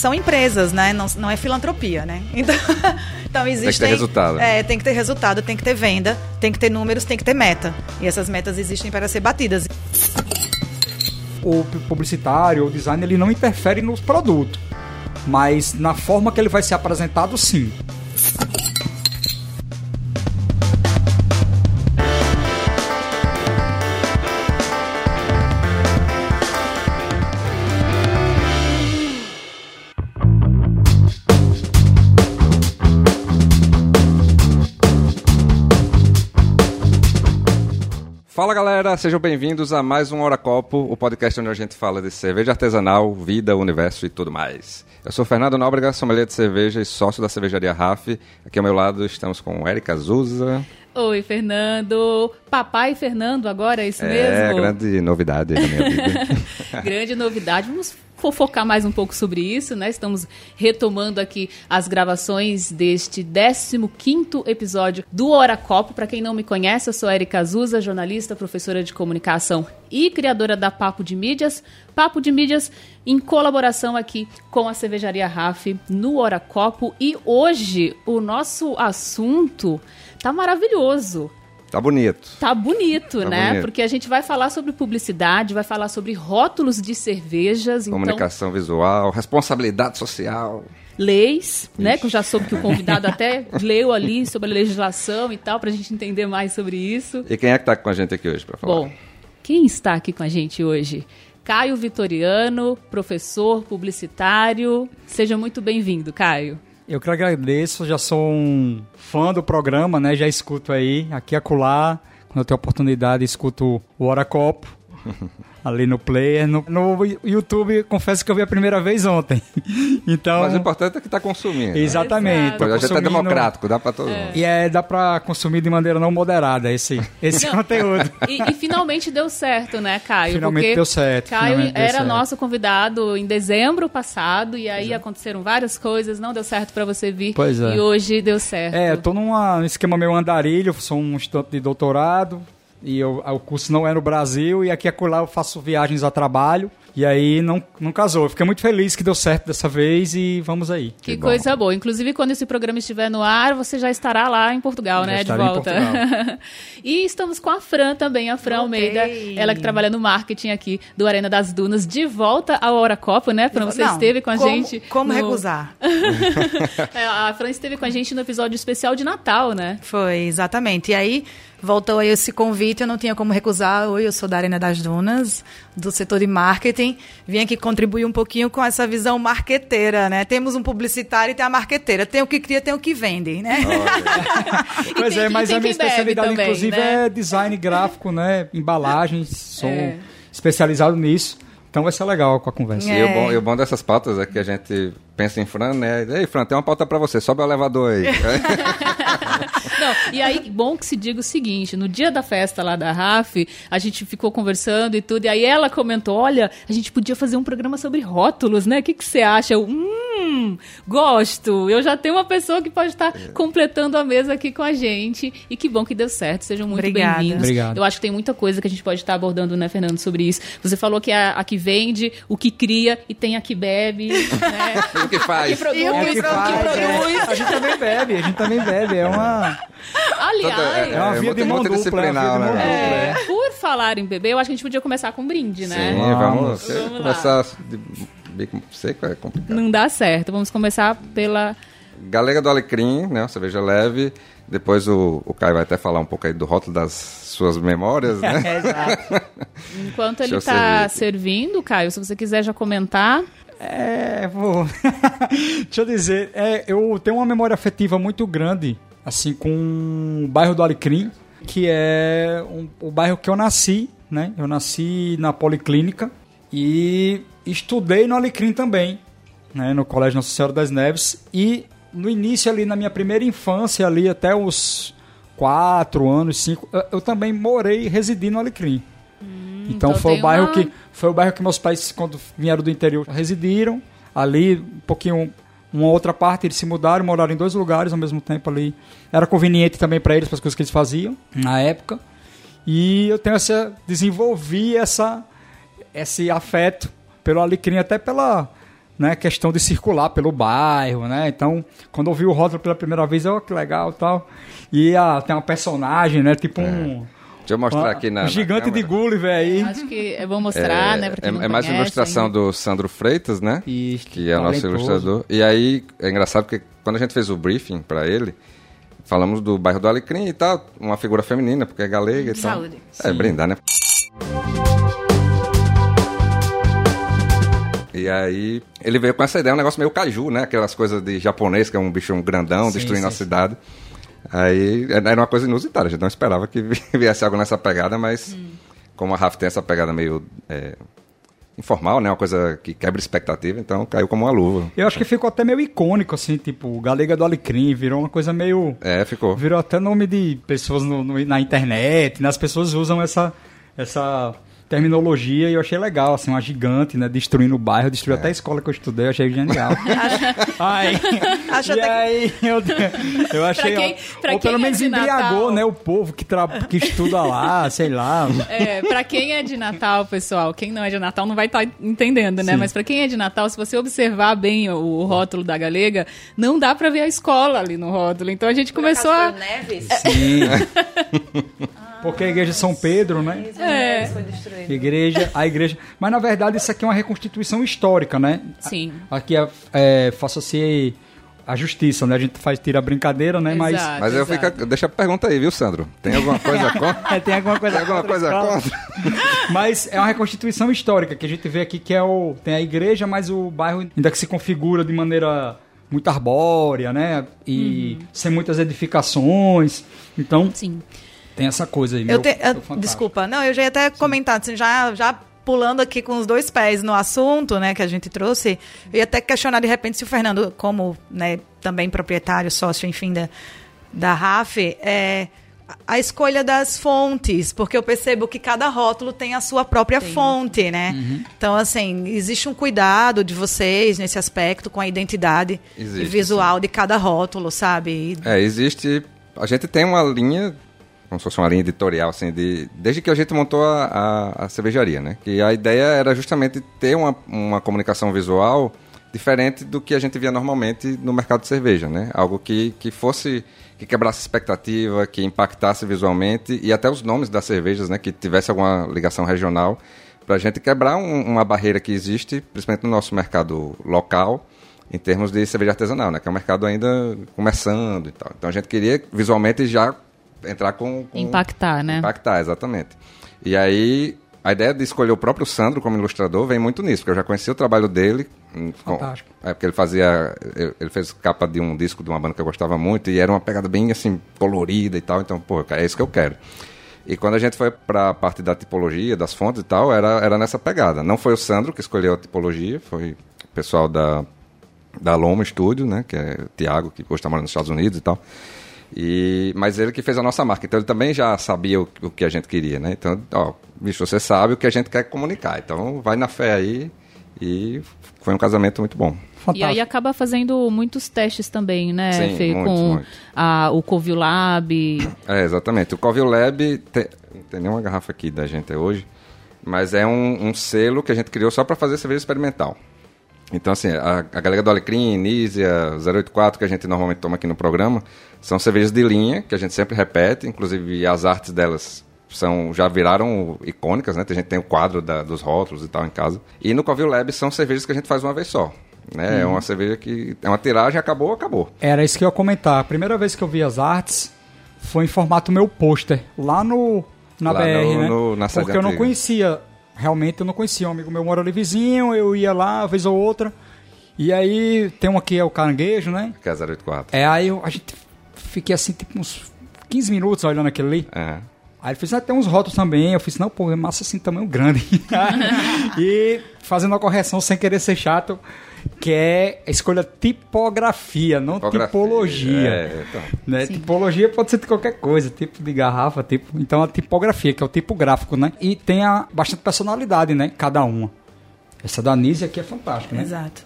são empresas, né? Não, não é filantropia, né? Então, então existem. Tem que ter resultado. É, tem que ter resultado, tem que ter venda, tem que ter números, tem que ter meta. E essas metas existem para ser batidas. O publicitário, o design, ele não interfere nos produtos, mas na forma que ele vai ser apresentado, sim. Fala galera, sejam bem-vindos a mais um Hora Copo, o podcast onde a gente fala de cerveja artesanal, vida, universo e tudo mais. Eu sou Fernando Nóbrega, sommelier de cerveja e sócio da cervejaria RAF. Aqui ao meu lado estamos com Érica Zuza. Oi, Fernando. Papai Fernando agora, é isso é, mesmo? É, grande novidade na minha vida. grande novidade. Vamos fofocar mais um pouco sobre isso, né? Estamos retomando aqui as gravações deste 15º episódio do Hora Copo. Para quem não me conhece, eu sou Erika Azusa, jornalista, professora de comunicação e criadora da Papo de Mídias. Papo de Mídias em colaboração aqui com a cervejaria RAF no Hora Copo. E hoje o nosso assunto tá maravilhoso. Tá bonito. Tá bonito, tá né? Bonito. Porque a gente vai falar sobre publicidade, vai falar sobre rótulos de cervejas. Então Comunicação então... visual, responsabilidade social. Leis, Ixi. né? Que eu já soube que o convidado até leu ali sobre a legislação e tal, pra gente entender mais sobre isso. E quem é que tá com a gente aqui hoje para falar? Bom, quem está aqui com a gente hoje? Caio Vitoriano, professor publicitário. Seja muito bem-vindo, Caio. Eu que agradeço, já sou um fã do programa, né? Já escuto aí, aqui acolá. Quando eu tenho oportunidade, escuto o Hora Copo. ali no player. No, no, YouTube, confesso que eu vi a primeira vez ontem. então, Mas o importante é que está consumindo. Exatamente. Né? A gente é democrático, dá para todo é. mundo. E é, dá para consumir de maneira não moderada esse, esse não, conteúdo. E, e, finalmente deu certo, né, Caio? Finalmente Porque deu certo. Caio era certo. nosso convidado em dezembro passado e aí Exato. aconteceram várias coisas, não deu certo para você vir. Pois é. E hoje deu certo. É, eu tô num esquema meio andarilho, sou um estudante de doutorado, e eu, o curso não é no Brasil e aqui acolá eu faço viagens a trabalho. E aí não, não casou. Eu fiquei muito feliz que deu certo dessa vez e vamos aí. Que, que coisa boa. Inclusive, quando esse programa estiver no ar, você já estará lá em Portugal, já né? De volta. e estamos com a Fran também, a Fran Voltei. Almeida, ela que trabalha no marketing aqui do Arena das Dunas, de volta ao Hora Copa, né? Fran, você não, esteve com a como, gente. Como no... recusar? é, a Fran esteve com a gente no episódio especial de Natal, né? Foi, exatamente. E aí voltou aí esse convite, eu não tinha como recusar. Oi, eu sou da Arena das Dunas, do setor de marketing. Vim aqui contribuir um pouquinho com essa visão marqueteira, né? Temos um publicitário e tem a marqueteira. Tem o que cria, tem o que vende, né? pois é, mas a minha especialidade, também, inclusive, né? é design gráfico, né? Embalagens, sou é. especializado nisso. Então vai ser legal com a conversa. É. E, o bom, e o bom dessas pautas é que a gente pensa em Fran, né? Ei, Fran, tem uma pauta para você, sobe o elevador aí. Não, e aí, bom que se diga o seguinte: no dia da festa lá da RAF, a gente ficou conversando e tudo, e aí ela comentou: olha, a gente podia fazer um programa sobre rótulos, né? O que, que você acha? Eu, hum, gosto. Eu já tenho uma pessoa que pode estar é. completando a mesa aqui com a gente. E que bom que deu certo. Sejam muito bem-vindos. Obrigado. Eu acho que tem muita coisa que a gente pode estar abordando, né, Fernando, sobre isso. Você falou que é a, a que vende, o que cria e tem a que bebe, né? que faz. Que produz, e o que, faz, que produz. É. A gente também bebe, a gente também bebe. É uma... Aliás, é, é uma via de mão dupla. É, né? é, por falar em beber, eu acho que a gente podia começar com um brinde, né? Sim, vamos, vamos começar beco seco é complicado. Não dá certo. Vamos começar pela... Galega do Alecrim, né? Cerveja leve. Depois o, o Caio vai até falar um pouco aí do rótulo das suas memórias, né? É, exato. Enquanto ele está servindo, Caio, se você quiser já comentar... É, vou... Deixa eu dizer, é, eu tenho uma memória afetiva muito grande, assim, com o bairro do Alecrim, que é um, o bairro que eu nasci, né? Eu nasci na Policlínica e estudei no Alecrim também, né? No Colégio Nossa Senhora das Neves e no início ali, na minha primeira infância ali, até os quatro anos, cinco, eu, eu também morei e residi no Alecrim. Então, então foi o bairro uma... que foi o bairro que meus pais quando vieram do interior residiram ali um pouquinho uma outra parte eles se mudaram, moraram em dois lugares ao mesmo tempo ali. Era conveniente também para eles para as coisas que eles faziam na época. E eu tenho essa desenvolvi essa esse afeto pelo alecrim até pela né, questão de circular pelo bairro, né? Então, quando eu vi o rótulo pela primeira vez, eu, oh, que legal, tal. E ah, tem uma personagem, né, tipo um Deixa eu mostrar aqui na. Um gigante na de Gulliver aí. Acho que é bom mostrar, é, né? Pra quem é, não é mais uma ilustração ainda. do Sandro Freitas, né? Isso, que é o nosso ilustrador. E aí é engraçado porque quando a gente fez o briefing para ele, falamos do bairro do Alecrim e tal, uma figura feminina, porque é galega e tal. Saúde. É, brindar, né? E aí, ele veio com essa ideia, um negócio meio caju, né? Aquelas coisas de japonês, que é um bicho grandão, Sim, destruindo sim, a sim. Aí, era uma coisa inusitada, a gente não esperava que viesse algo nessa pegada, mas como a Rafa tem essa pegada meio é, informal, né? Uma coisa que quebra expectativa, então caiu como uma luva. Eu acho que ficou até meio icônico, assim, tipo, Galega do Alecrim, virou uma coisa meio... É, ficou. Virou até nome de pessoas no- no- na internet, né? As pessoas usam essa, essa terminologia e eu achei legal, assim, uma gigante, né? Destruindo o bairro, destruiu É. até a escola que eu estudei, eu achei genial. aí, Acho e até que- aí eu, eu achei... quem- pra ou quem pelo é menos de embriagou, Natal. né? O povo que, tra... que estuda lá, sei lá. É, pra quem é de Natal, pessoal, quem não é de Natal não vai estar entendendo, né? Sim. Mas pra quem é de Natal, se você observar bem o, o rótulo da galega, não dá pra ver a escola ali no rótulo. Então a gente começou a. Neves? Sim. Porque a igreja de São Pedro, né? É. Foi destruído. Igreja, a igreja. Mas na verdade isso aqui é uma reconstituição histórica, né? Sim. Aqui é, é faça-se a justiça, né? A gente faz tira a brincadeira, né? Mas Exato, Mas eu exato. fico, deixa a pergunta aí, viu, Sandro? Tem alguma coisa contra? é, tem alguma coisa, Tem alguma contra coisa contra? Mas é uma reconstituição histórica que a gente vê aqui que é o tem a igreja, mas o bairro ainda que se configura de maneira muito arbórea, né? E Uhum. sem muitas edificações. Então Sim. Tem essa coisa aí. Eu meu- te- eu- desculpa, não, eu já ia até comentar, assim, já, já pulando aqui com os dois pés no assunto, né, que a gente trouxe, eu ia até questionar de repente se o Fernando, como, né, também proprietário, sócio, enfim, da, da RAF, é a- a escolha das fontes, porque eu percebo que cada rótulo tem a sua própria fonte, né? Uhum. Então, assim, existe um cuidado de vocês nesse aspecto com a identidade Existe, visual de cada rótulo, sabe? É, existe. A gente tem uma linha, como se fosse uma linha editorial, assim, de, desde que a gente montou a, a, a cervejaria, né? Que a ideia era justamente ter uma, uma comunicação visual diferente do que a gente via normalmente no mercado de cerveja, né? Algo que, que fosse, que quebrasse expectativa, que impactasse visualmente e até os nomes das cervejas, né? Que tivesse alguma ligação regional para a gente quebrar um- uma barreira que existe, principalmente no nosso mercado local, em termos de cerveja artesanal, né? Que é um mercado ainda começando e tal. Então a gente queria visualmente já entrar com... com Impactar, né? Impactar, exatamente. E aí, a ideia de escolher o próprio Sandro como ilustrador vem muito nisso, porque eu já conheci o trabalho dele. hum, com- Fantástico. É, porque ele fazia... ele- Ele fez capa de um disco de uma banda que eu gostava muito e era uma pegada bem, assim, colorida e tal. Então, pô, é isso que eu quero. E quando a gente foi para a parte da tipologia, das fontes e tal, era, era nessa pegada. Não foi o Sandro que escolheu a tipologia, foi o pessoal da, da Loma Studio, né? Que é o Thiago, que hoje está morando nos Estados Unidos e tal. E, mas ele que fez a nossa marca. Então ele também já sabia o, o que a gente queria, né? Então, ó, bicho, você sabe o que a gente quer comunicar. Então vai na fé aí. E foi um casamento muito bom. E Fantástico. aí acaba fazendo muitos testes também, né, Sim, Fê? muitos, com muitos. a- o Covil Lab. É, exatamente. O Covil Lab, tem, não tem nenhuma garrafa aqui da gente hoje, mas é um, um selo que a gente criou só para fazer cerveja experimental. Então, assim, a, a galera do Alecrim, Nízia, 084, que a gente normalmente toma aqui no programa, são cervejas de linha, que a gente sempre repete, inclusive as artes delas são, já viraram icônicas, né? A gente tem o quadro da- dos rótulos e tal em casa. E no Covil Lab são cervejas que a gente faz uma vez só. Né? É uma cerveja que é uma tiragem, acabou, acabou. Era isso que eu ia comentar. A primeira vez que eu vi as artes foi em formato meu pôster, lá no na Lá BR, no- né? no- na Porque eu não conhecia, realmente eu não conhecia. Um amigo meu mora ali vizinho, eu ia lá, uma vez ou outra. E aí tem um aqui, é o caranguejo, né? Que é 084. É, aí eu- a gente fiquei assim, tipo, uns 15 minutos olhando aquele ali. É. Aí ele fez, ah, tem uns rótulos também. Eu fiz, não, pô, é massa assim, tamanho grande. e fazendo uma correção sem querer ser chato, que é a escolha tipografia, não Tipografia, tipologia. é, então. Né? Tipologia pode ser de qualquer coisa, tipo de garrafa, tipo. Então a tipografia, que é o tipo gráfico, né? E tem a, bastante personalidade, né? Cada uma. Essa da Nise aqui é fantástica, né? Exato.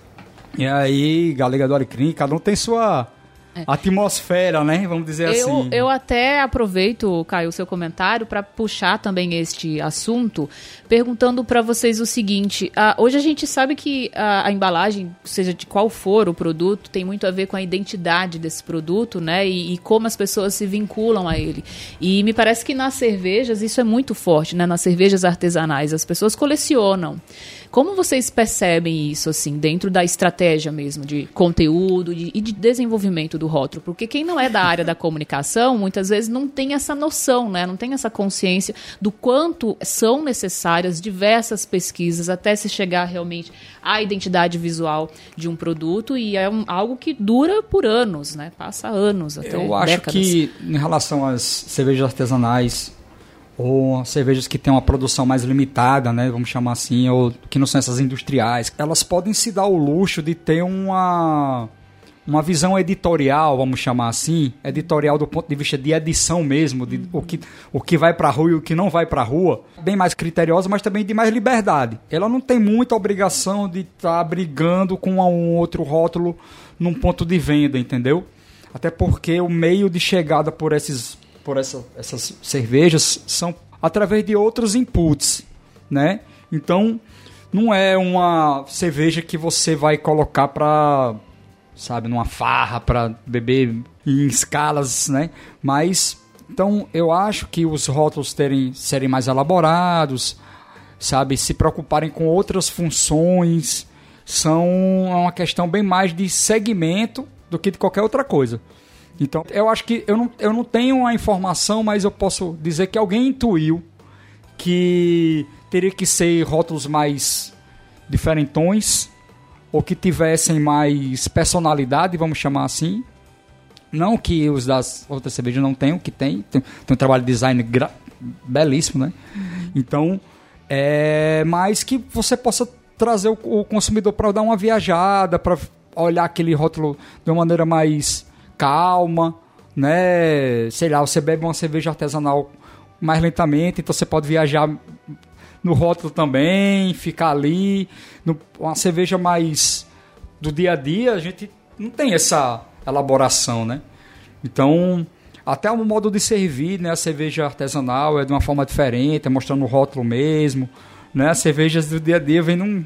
E aí, Galega do Alecrim, cada um tem sua, atmosfera, né? Vamos dizer eu, assim. Eu até aproveito, Caio, o seu comentário para puxar também este assunto, perguntando para vocês o seguinte: uh, hoje a gente sabe que a, a, embalagem, seja de qual for o produto, tem muito a ver com a identidade desse produto, né? E, e, como as pessoas se vinculam a ele. E me parece que nas cervejas isso é muito forte, né? Nas cervejas artesanais, as pessoas colecionam. Como vocês percebem isso, assim, dentro da estratégia mesmo de conteúdo de, e de desenvolvimento do rótulo? Porque quem não é da área da comunicação, muitas vezes não tem essa noção, né? Não tem essa consciência do quanto são necessárias diversas pesquisas até se chegar realmente à identidade visual de um produto e é um, algo que dura por anos, né? Passa anos até Eu acho décadas. que em relação às cervejas artesanais ou cervejas que têm uma produção mais limitada, né, vamos chamar assim, ou que não são essas industriais, elas podem se dar o luxo de ter uma uma visão editorial, vamos chamar assim, editorial do ponto de vista de edição mesmo, de o que, o que vai para rua e o que não vai para rua, bem mais criteriosa, mas também de mais liberdade. Ela não tem muita obrigação de estar tá brigando com um outro rótulo num ponto de venda, entendeu? Até porque o meio de chegada por esses por essa, essas cervejas são através de outros inputs, né? Então, não é uma cerveja que você vai colocar para, sabe, numa farra para beber em escalas, né? Mas então eu acho que os rótulos terem serem mais elaborados, sabe, se preocuparem com outras funções, são uma questão bem mais de segmento do que de qualquer outra coisa. Então, eu acho que eu não, eu não tenho a informação, mas eu posso dizer que alguém intuiu que teria que ser rótulos mais diferentões ou que tivessem mais personalidade, vamos chamar assim. Não que os das outras cervejas não tenham, que tem. Tem, tem um trabalho de design belíssimo, né? Uhum. Então, é, mas que você possa trazer o, o consumidor para dar uma viajada, para olhar aquele rótulo de uma maneira mais calma, né? Sei lá, você bebe uma cerveja artesanal mais lentamente, então você pode viajar no rótulo também, ficar ali. No, uma cerveja mais do dia a dia, a gente não tem essa elaboração, né? Então, até o modo de servir, né? A cerveja artesanal é de uma forma diferente, é mostrando o rótulo mesmo, né? As cervejas do dia a dia vêm num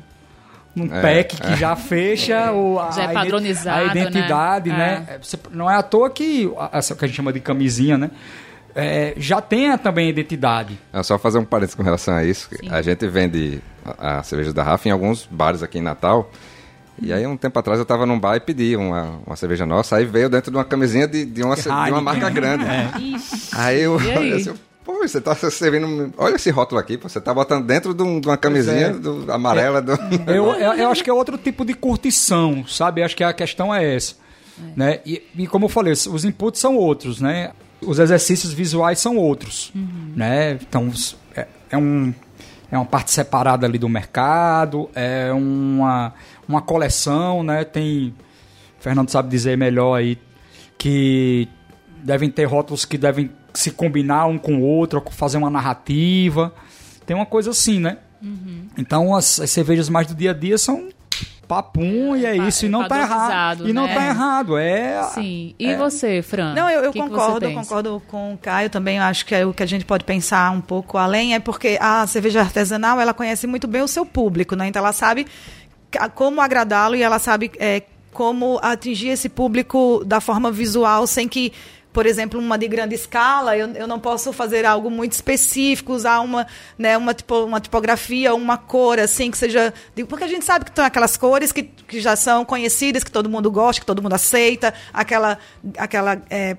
num é, pack que é. já fecha o, já é a, é padronizado, a identidade, né? né? É. Não é à toa que essa que a gente chama de camisinha, né? É, já tem também a identidade. É só fazer um parênteses com relação a isso. Sim. A gente vende a, a cerveja da Rafa em alguns bares aqui em Natal. E aí, um tempo atrás, eu estava num bar e pedi uma, uma cerveja nossa. Aí veio dentro de uma camisinha de, de, uma, de uma marca grande. É. Aí eu, aí? eu Pô, você tá servindo. Olha esse rótulo aqui, você tá botando dentro de, um, de uma camisinha é. do, amarela. Do... Eu, eu, eu, acho que é outro tipo de curtição, sabe? Acho que a questão é essa. É. Né? E, e, como eu falei, os inputs são outros, né? Os exercícios visuais são outros. Uhum. Né? Então, é, é, um, é uma parte separada ali do mercado, é uma, uma coleção, né? Tem. O Fernando sabe dizer melhor aí que devem ter rótulos que devem se combinar um com o outro, fazer uma narrativa. Tem uma coisa assim, né? Uhum. Então as, as, cervejas mais do dia a dia são papum é, e é isso e não tá errado né? e não tá errado é sim e é... você Fran não eu, eu concordo eu concordo com o Caio também eu acho que é o que a gente pode pensar um pouco além é porque a cerveja artesanal ela conhece muito bem o seu público né então ela sabe como agradá-lo e ela sabe é, como atingir esse público da forma visual sem que por exemplo, uma de grande escala, eu, eu não posso fazer algo muito específico, usar uma, né, uma, tipo, uma tipografia, uma cor, assim, que seja. Porque a gente sabe que tem aquelas cores que, que já são conhecidas, que todo mundo gosta, que todo mundo aceita, aquela. aquela é,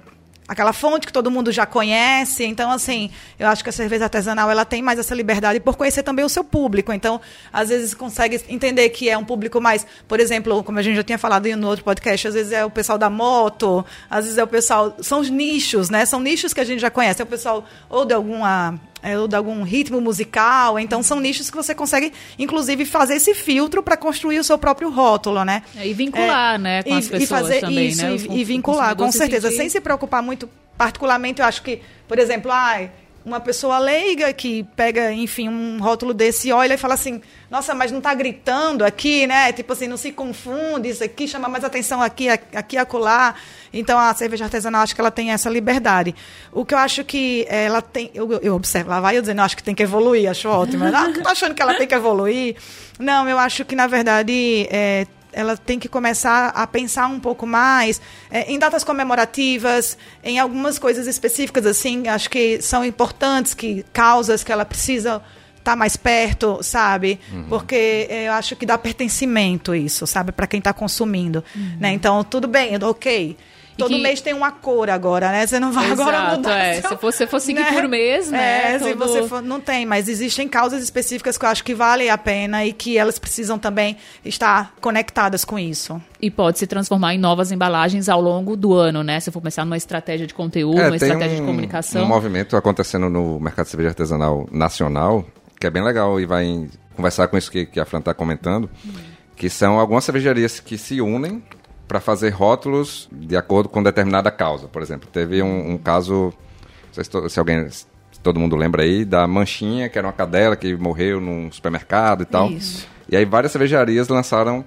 aquela fonte que todo mundo já conhece. Então, assim, eu acho que a cerveja artesanal ela tem mais essa liberdade por conhecer também o seu público. Então, às vezes consegue entender que é um público mais, por exemplo, como a gente já tinha falado no outro podcast, às vezes é o pessoal da moto, às vezes é o pessoal, são os nichos, né? São nichos que a gente já conhece. É o pessoal ou de alguma é, ou de algum ritmo musical. Então, são nichos que você consegue, inclusive, fazer esse filtro para construir o seu próprio rótulo, né? É, e vincular, é, né, com e, as pessoas e fazer também, isso, né? E, e vincular, com certeza, sem se preocupar muito. Particularmente, eu acho que, por exemplo, ai, uma pessoa leiga que pega, enfim, um rótulo desse, olha e fala assim: nossa, mas não está gritando aqui, né? Tipo assim, não se confunde, isso aqui chama mais atenção aqui, aqui, acolá. Então a cerveja artesanal, acho que ela tem essa liberdade. O que eu acho que ela tem. Eu, eu observo, lá vai eu dizendo, acho que tem que evoluir, acho ótimo. Não, tô achando que ela tem que evoluir. Não, eu acho que, na verdade, é, ela tem que começar a pensar um pouco mais é, em datas comemorativas, em algumas coisas específicas assim, acho que são importantes, que causas que ela precisa estar tá mais perto, sabe? Uhum. Porque é, eu acho que dá pertencimento isso, sabe, para quem está consumindo, uhum. né? Então tudo bem, ok. Todo que... mês tem uma cor agora, né? Você não vai Exato, agora mudar. É. Seu... Se você for seguir né? por mês, né? É, Todo... se você for... Não tem, mas existem causas específicas que eu acho que valem a pena e que elas precisam também estar conectadas com isso. E pode se transformar em novas embalagens ao longo do ano, né? Se for pensar numa estratégia de conteúdo, é, uma estratégia um, de comunicação. um movimento acontecendo no mercado de cerveja artesanal nacional, que é bem legal e vai conversar com isso que, que a Fran está comentando, hum. que são algumas cervejarias que se unem para fazer rótulos de acordo com determinada causa. Por exemplo, teve um, um caso, não sei se, to, se alguém, se todo mundo lembra aí, da Manchinha, que era uma cadela que morreu num supermercado e tal. Isso. E aí várias cervejarias lançaram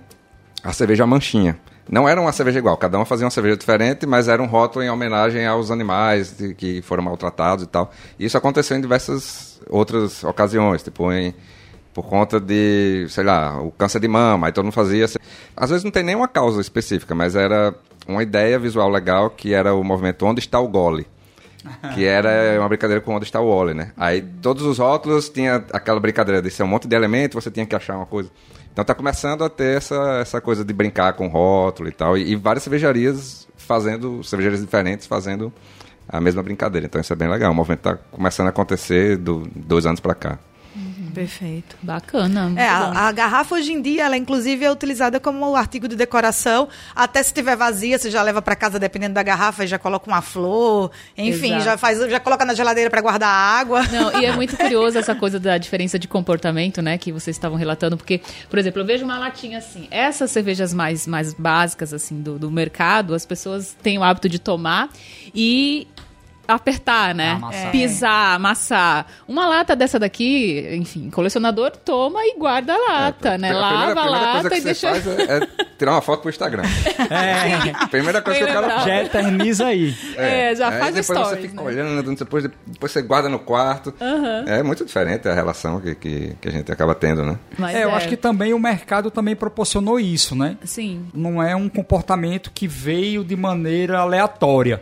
a cerveja Manchinha. Não era uma cerveja igual, cada uma fazia uma cerveja diferente, mas era um rótulo em homenagem aos animais que foram maltratados e tal. E isso aconteceu em diversas outras ocasiões, tipo em por conta de, sei lá, o câncer de mama, aí todo mundo fazia. Às vezes não tem nenhuma causa específica, mas era uma ideia visual legal que era o movimento Onde está o Gole? Que era uma brincadeira com onde está o Wally, né? Aí todos os rótulos tinha aquela brincadeira de ser um monte de elemento, você tinha que achar uma coisa. Então tá começando a ter essa, essa coisa de brincar com rótulo e tal. E, e várias cervejarias fazendo, cervejarias diferentes fazendo a mesma brincadeira. Então isso é bem legal. O movimento tá começando a acontecer do dois anos para cá. Perfeito. Bacana. É, a, a, garrafa hoje em dia, ela inclusive é utilizada como artigo de decoração. Até se estiver vazia, você já leva para casa, dependendo da garrafa, e já coloca uma flor. Enfim, já faz, já coloca na geladeira para guardar água. Não, e é muito curioso essa coisa da diferença de comportamento, né, que vocês estavam relatando, porque, por exemplo, eu vejo uma latinha assim. Essas cervejas mais, mais básicas, assim, do, do mercado, as pessoas têm o hábito de tomar e apertar, né? Amassar. Pisar, amassar. Uma lata dessa daqui, enfim, colecionador toma e guarda a lata, é, né? Lava a, primeira, a lata e deixa. Faz é, é, tirar uma foto pro Instagram. É. Primeira coisa que o cara Já eterniza aí. É, já faz depois stories, você fica né? olhando, depois, depois você guarda no quarto. Uhum. É muito diferente a relação que, que, que a gente acaba tendo, né? Mas é, eu acho que também o mercado também proporcionou isso, né? Sim. Não é um comportamento que veio de maneira aleatória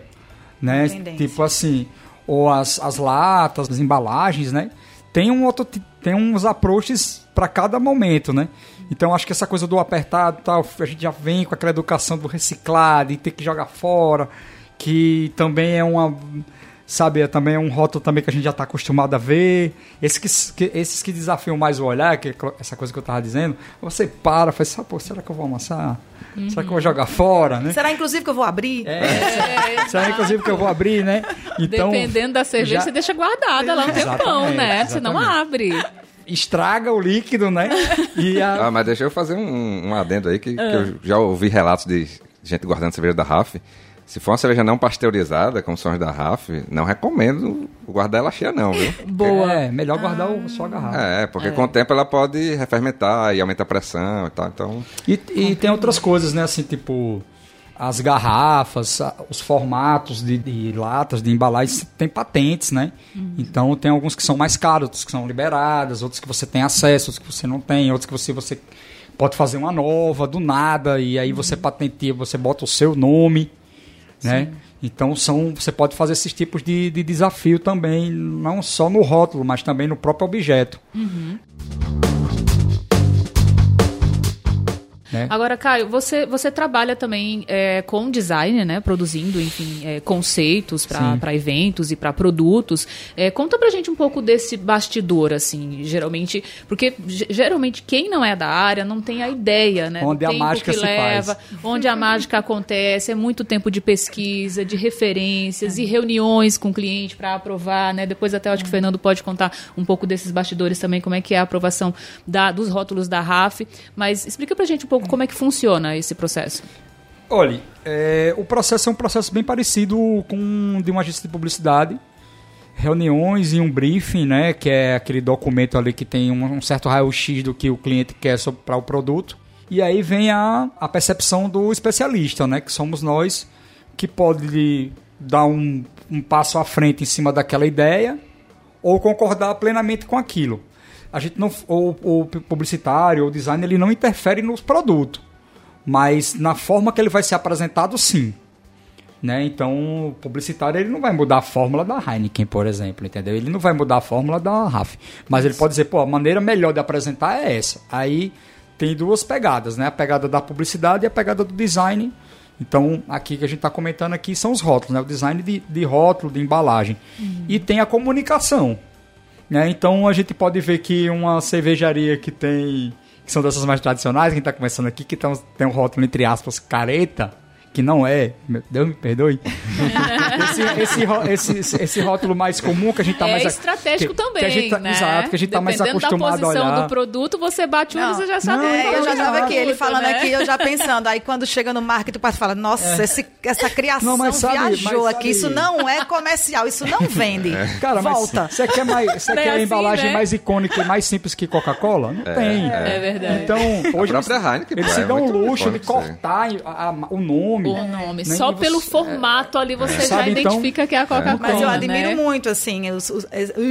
né? Tipo assim, ou as, as latas, as embalagens, né? Tem um outro tem uns approaches para cada momento, né? Então acho que essa coisa do apertado, tal, a gente já vem com aquela educação do reciclado e ter que jogar fora, que também é uma sabe, é também é um rótulo também que a gente já está acostumado a ver. Esses que, esses que desafiam mais o olhar, que é essa coisa que eu estava dizendo, você para, faz, pô, será que eu vou amassar? Uhum. Será que eu vou jogar fora, né? Será inclusive que eu vou abrir? É, é. Será inclusive que eu vou abrir, né? Então, Dependendo da cerveja, já... você deixa guardada lá um tempão, né? Você não abre estraga o líquido, né? E a... Ah, mas deixa eu fazer um, um adendo aí, que, que eu ah. já ouvi relatos de gente guardando cerveja da RAF, se for uma cerveja não pasteurizada, como são as da RAF, não recomendo guardar ela cheia, não, viu? Boa. É, melhor guardar ah. só a garrafa. É, porque é. com o tempo ela pode refermentar e aumentar a pressão e tal, então... E, e tem outras coisas, né, assim, tipo... As garrafas, os formatos de, de latas, de embalagens, tem patentes, né? Uhum. Então tem alguns que são mais caros, outros que são liberados, outros que você tem acesso, outros que você não tem, outros que você, você pode fazer uma nova do nada e aí você uhum. patenteia, você bota o seu nome né? Então são, você pode fazer esses tipos de, de desafio também, não só no rótulo, mas também no próprio objeto. Uhum. Né? Agora, Caio, você, você trabalha também é, com design, né? Produzindo, enfim, é, conceitos para eventos e para produtos. É, conta pra gente um pouco desse bastidor, assim, geralmente, porque geralmente quem não é da área não tem a ideia, né? Onde a mágica se leva, faz. onde a mágica acontece, é muito tempo de pesquisa, de referências e reuniões com o cliente para aprovar, né? Depois até acho que o Fernando pode contar um pouco desses bastidores também, como é que é a aprovação da, dos rótulos da RAF. Mas explica pra gente um pouco pouco como é que funciona esse processo. Olha, é, o processo é um processo bem parecido com de uma agência de publicidade. reuniões e um briefing, né, que é aquele documento ali que tem um, um certo raio-x do que o cliente quer para o produto. E aí vem a, a percepção do especialista, né, que somos nós, que pode dar um, um passo à frente em cima daquela ideia ou concordar plenamente com aquilo. A gente não, ou o publicitário ou design ele não interfere nos produtos, mas na forma que ele vai ser apresentado, sim. Né? Então, o publicitário ele não vai mudar a fórmula da Heineken, por exemplo, entendeu? Ele não vai mudar a fórmula da RAF. Mas ele pode dizer, pô, a maneira melhor de apresentar é essa. Aí tem duas pegadas, né? A pegada da publicidade e a pegada do design. Então, aqui que a gente está comentando aqui são os rótulos, né? O design de, de rótulo, de embalagem. Uhum. E tem a comunicação. Né? Então, a gente pode ver que uma cervejaria que tem... Que são dessas mais tradicionais, quem está começando aqui, que tem, tem um rótulo, entre aspas, careta que não é, Deus me perdoe. esse, esse, esse, esse, rótulo mais comum que a gente está é mais. É estratégico que, também. Que gente tá, né? Exato, que a gente está mais acostumado da posição a olhar. do produto, você bate olho e você já sabe. Não, é, eu já estava aqui, ele falando né? aqui, eu já pensando. Aí quando chega no marketing, o fala: Nossa, é. esse, essa criação não, sabe, viajou aqui. Isso não é comercial, isso não vende. É. Cara, Volta. Você quer, mais, você quer assim, a embalagem né? mais icônica e mais simples que Coca-Cola? Não tem. É, verdade. Então, hoje. A própria Heineken, eles se dão o luxo de cortar o nome. O nome só pelo formato ali você é. já Sabe, então, identifica então, que é a Coca-Cola. Mas eu admiro né? muito, assim, os, os,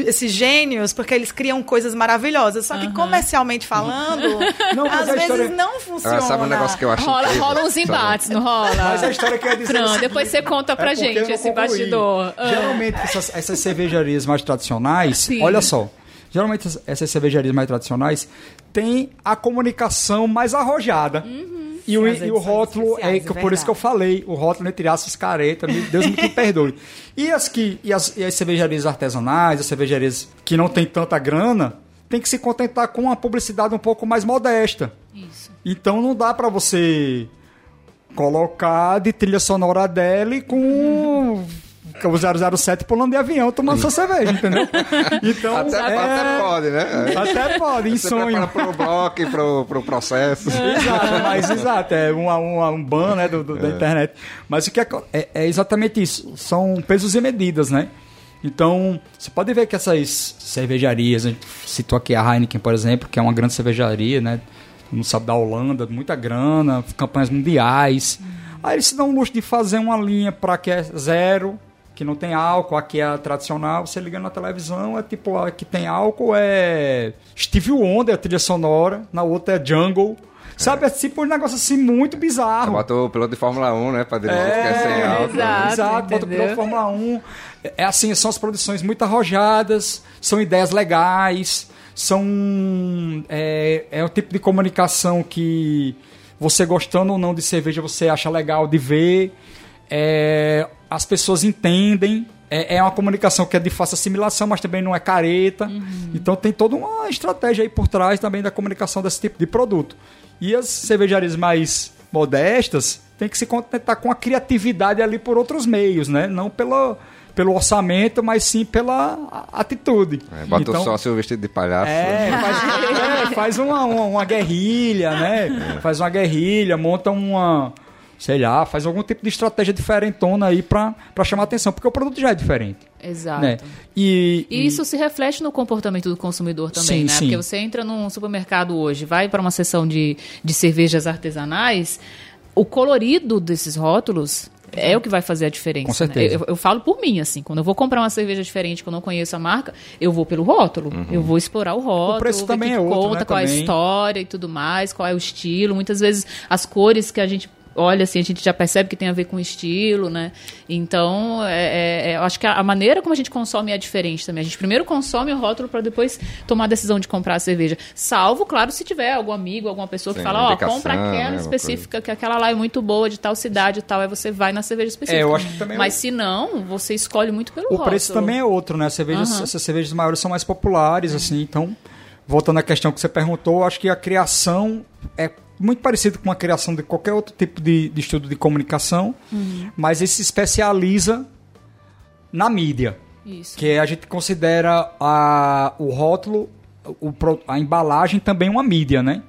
esses gênios, porque eles criam coisas maravilhosas. Só que uh -huh. comercialmente falando, não, às vezes história... não funciona. Ah, sabe um negócio que eu acho Rola, rola uns embates, não rola? Mas a história quer dizer. Pronto, depois você conta pra é gente esse bastidor. Ah. Geralmente, essas, essas cervejarias mais tradicionais, Sim. olha só. Geralmente essas cervejarias mais tradicionais têm a comunicação mais arrojada. Uhum. E o, e o rótulo, é, é por isso que eu falei, o rótulo entre aspas careta, Deus me perdoe. E as, que, e as, e as cervejarias artesanais, as cervejarias que não tem tanta grana, tem que se contentar com uma publicidade um pouco mais modesta. Isso. Então não dá para você colocar de trilha sonora dele com o 007 pulando de avião tomando sua cerveja, entendeu? Então, até, é... até pode, né? Até pode, em Você sonho. Para o bloco e pro, pro processo. exato, mas exato, é um, um, um ban né, do, do é. da internet. Mas o que é, é, é exatamente isso, são pesos e medidas, né? Então, você pode ver que essas cervejarias, a gente citou aqui a Heineken, por exemplo, que é uma grande cervejaria, né? Não sabe da Holanda, muita grana, campanhas mundiais. Aí eles se dão o luxo de fazer uma linha para que é zero, que não tem álcool, aqui é a tradicional, você liga na televisão, é tipo, a que tem álcool é Steve Wonder, a trilha sonora, na outra é Jungle. Sabe, é tipo um negócio assim muito bizarro. Bota o piloto de Fórmula 1, né? Pra dirigir é, que é sem álcool. Exato, exato bota o piloto de Fórmula 1. É assim, são as produções muito arrojadas, são ideias legais, são. É, é o tipo de comunicação que você gostando ou não de cerveja, você acha legal de ver. É, as pessoas entendem. É, é, uma comunicação que é de fácil assimilação, mas também não é careta. Uhum. Então tem toda uma estratégia aí por trás também da comunicação desse tipo de produto. E as cervejarias mais modestas têm que se contentar com a criatividade ali por outros meios, né? Não pelo, pelo orçamento, mas sim pela atitude. É, bota então, o sócio vestido de palhaço. É, faz, é, faz uma, uma, uma, guerrilha, né? É. Faz uma guerrilha, monta uma sei lá, faz algum tipo de estratégia diferentona aí para chamar atenção, porque o produto já é diferente. Exato. Né? E, e, isso se reflete no comportamento do consumidor também, sim, né? Sim. Porque você entra num supermercado hoje, vai para uma seção de, de cervejas artesanais, o colorido desses rótulos é o que vai fazer a diferença. Com né? certeza. Né? Eu, eu, falo por mim, assim, quando eu vou comprar uma cerveja diferente, que eu não conheço a marca, eu vou pelo rótulo. Uhum. Eu vou explorar o rótulo, o preço também que é outro, conta, né? qual também. é a história e tudo mais, qual é o estilo. Muitas vezes as cores que a gente olha assim, a gente já percebe que tem a ver com estilo, né? Então, é, é, eu acho que a, maneira como a gente consome é diferente também. A gente primeiro consome o rótulo para depois tomar a decisão de comprar a cerveja. Salvo, claro, se tiver algum amigo, alguma pessoa que Sim, fala, ó, oh, compra aquela né, específica, que aquela lá é muito boa, de tal cidade e tal, aí você vai na cerveja específica. É, eu acho que também Mas se não, você escolhe muito pelo o rótulo. O preço também é outro, né? Cervejas, uhum. Essas cervejas maiores são mais populares, assim, então voltando à questão que você perguntou, acho que a criação é muito parecido com a criação de qualquer outro tipo de, de estudo de comunicação, uhum. mas ele se especializa na mídia. Isso. Que a gente considera a, o rótulo, o, a embalagem também uma mídia, né?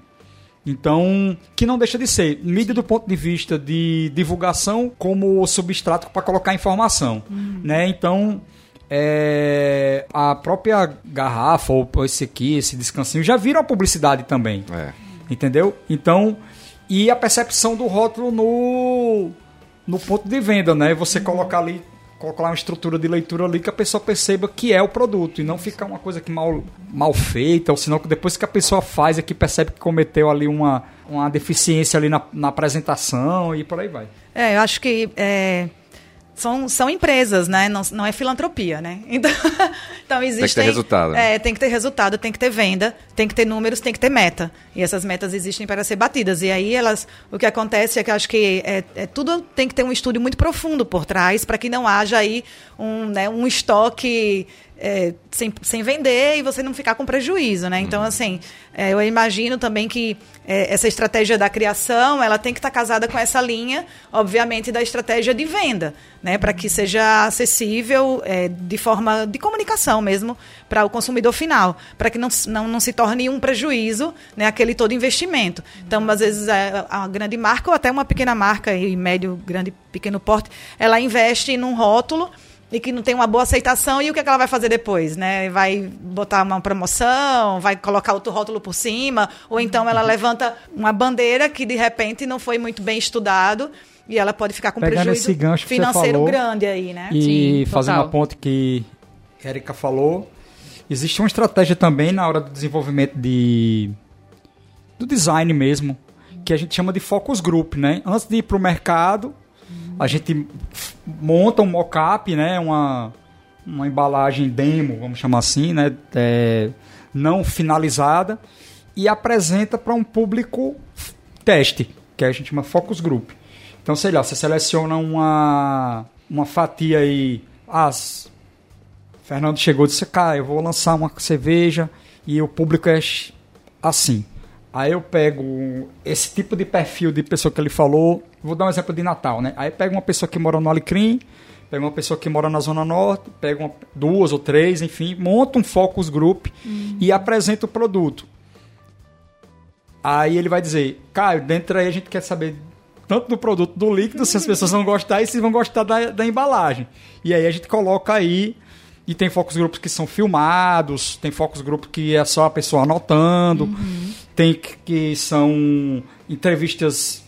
Então, que não deixa de ser mídia do ponto de vista de divulgação como substrato para colocar informação, uhum. né? Então, é, a própria garrafa, ou esse aqui, esse descansinho, já viram a publicidade também. É. Entendeu? Então, e a percepção do rótulo no, no ponto de venda, né? Você colocar ali, colocar uma estrutura de leitura ali que a pessoa perceba que é o produto e não ficar uma coisa que mal, mal feita, ou senão que depois que a pessoa faz é que percebe que cometeu ali uma, uma deficiência ali na, na apresentação e por aí vai. É, eu acho que é, são, são empresas, né? Não, não é filantropia, né? Então, então existem. resultado, né? É, tem que ter resultado, tem que ter venda, tem que ter números, tem que ter meta. E essas metas existem para ser batidas. E aí elas, o que acontece é que acho que é, é tudo tem que ter um estudo muito profundo por trás para que não haja aí um, né, um estoque é, sem, sem vender e você não ficar com prejuízo, né? Então, assim, é, eu imagino também que é, essa estratégia da criação, ela tem que estar casada com essa linha, obviamente, da estratégia de venda, né? Para que seja acessível é, de forma de comunicação mesmo para o consumidor final, para que não, não, não se torne um prejuízo, né? Aquele todo investimento. Então, às vezes, é, a grande marca ou até uma pequena marca, e médio, grande, pequeno porte, ela investe num rótulo e que não tem uma boa aceitação, e o que, é que ela vai fazer depois? Né? Vai botar uma promoção, vai colocar outro rótulo por cima, ou então ela levanta uma bandeira que de repente não foi muito bem estudado. E ela pode ficar com Pegando prejuízo esse gancho que você financeiro falou, grande aí, né? E Sim, fazendo total. a ponte que Erika falou, existe uma estratégia também na hora do desenvolvimento de do design mesmo, que a gente chama de focus group, né? Antes de ir para o mercado, a gente monta um mock-up, né? Uma, uma embalagem demo, vamos chamar assim, né? É, não finalizada e apresenta para um público teste, que a gente chama focus group. Então, sei lá, você seleciona uma, uma fatia aí. As, Fernando chegou e disse: Cara, eu vou lançar uma cerveja e o público é assim. Aí eu pego esse tipo de perfil de pessoa que ele falou. Vou dar um exemplo de Natal, né? Aí pega uma pessoa que mora no Alecrim, pega uma pessoa que mora na Zona Norte, pega uma- duas ou três, enfim, monta um focus group e apresenta o produto. Aí ele vai dizer, Caio, dentro aí a gente quer saber tanto do produto do líquido, se as pessoas vão gostar e se vão gostar da, da embalagem. E aí a gente coloca aí, e tem focus grupos que são filmados, tem focus grupos que é só a pessoa anotando, tem que, que são entrevistas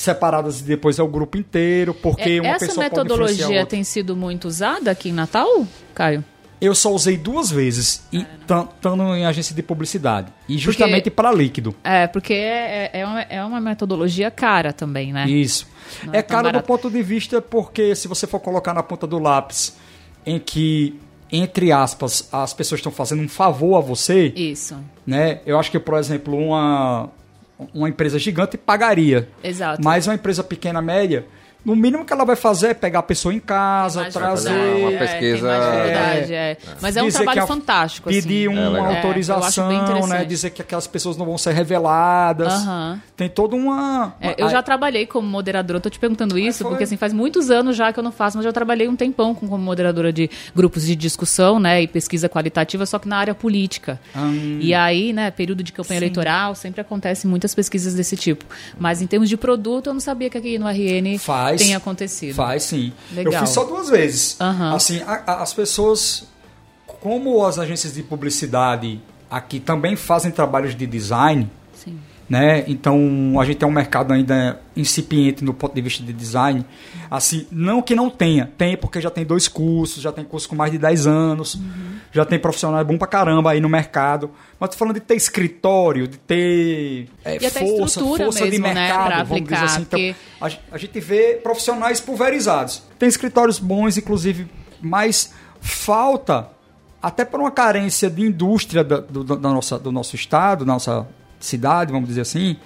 separadas e depois é o grupo inteiro, porque É, uma Essa pessoa pode influenciar a metodologia tem sido muito usada aqui em Natal, Caio? Eu só usei duas vezes, e estando em agência de publicidade. E justamente para líquido. É, porque é, é, uma, é uma metodologia cara também, né? Isso. Não é é caro do ponto de vista porque se você for colocar na ponta do lápis em que, entre aspas, as pessoas estão fazendo um favor a você, Isso, né? Eu acho que, por exemplo, uma, uma empresa gigante pagaria. exato. Mas uma empresa pequena, média, no mínimo que ela vai fazer é pegar a pessoa em casa, Mais trazer... uma é, pesquisa- tem mais dificuldade, é. Mas é um dizer trabalho a- fantástico, Pedir assim. É, uma. É, eu autorização, né? Dizer que aquelas pessoas não vão ser reveladas. Tem toda uma... É, eu já trabalhei como moderadora, eu tô te perguntando isso, foi. porque assim, faz muitos anos já que eu não faço, mas já trabalhei um tempão com- como moderadora de grupos de discussão, né, e pesquisa qualitativa, só que na área política. Hum. E aí, né, período de campanha eleitoral, sempre acontece muitas pesquisas desse tipo. Mas em termos de produto, eu não sabia que aqui no RN Faz. Tem acontecido. Faz sim. Legal. Eu fiz só duas vezes. Aham. Assim, a- a- as pessoas, como as agências de publicidade aqui também fazem trabalhos de design. Né? Então a gente tem um mercado ainda incipiente no ponto de vista de design. Assim, não que não tenha, tem porque já tem dois cursos, já tem curso com mais de 10 anos, já tem profissional bom pra caramba aí no mercado. Mas tô falando de ter escritório, de ter é, força, força de mesmo, né, mercado, pra vamos dizer assim. Então, a, a gente vê profissionais pulverizados. Tem escritórios bons, inclusive, mas falta, até por uma carência de indústria da, do, da nossa, do nosso estado, da nossa cidade, vamos dizer assim.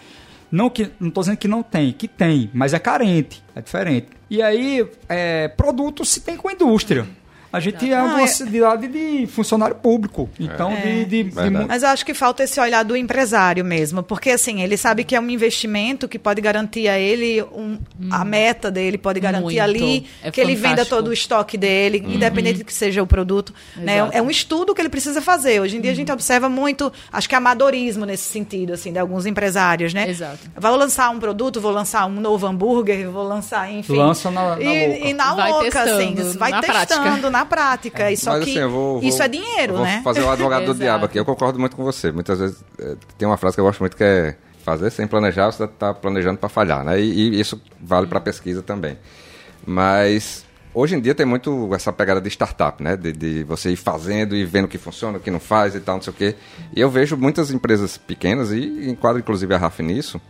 Não que não estou dizendo que não tem, que tem, mas é carente, é diferente. E aí, é, produto se tem com a indústria. A gente é uma é- cidade de funcionário público. Então, de, de, de mu- Mas eu acho que falta esse olhar do empresário mesmo, porque assim, ele sabe que é um investimento que pode garantir a ele um- a meta dele, pode garantir Muito. ali É que ele venda fantástico. todo o estoque dele, independente do que seja o produto. Né? É um estudo que ele precisa fazer. Hoje em dia a gente observa muito, acho que amadorismo nesse sentido, assim, de alguns empresários, né? Exato. Vou lançar um produto, vou lançar um novo hambúrguer, vou lançar, enfim. Lança na- na e, louca. e na Vai louca, testando, assim, vai na testando prática. na na prática. E só Mas que assim, eu vou, vou- isso é dinheiro, vou né? fazer o advogado do diabo aqui. Eu concordo muito com você. Muitas vezes é, tem uma frase que eu gosto muito que é fazer sem planejar, você está planejando para falhar, né? E, e isso vale para pesquisa também. Mas hoje em dia tem muito essa pegada de startup, né? De, de você ir fazendo e vendo o que funciona, o que não faz e tal, não sei o quê. E eu vejo muitas empresas pequenas, e enquadro inclusive a RAF nisso,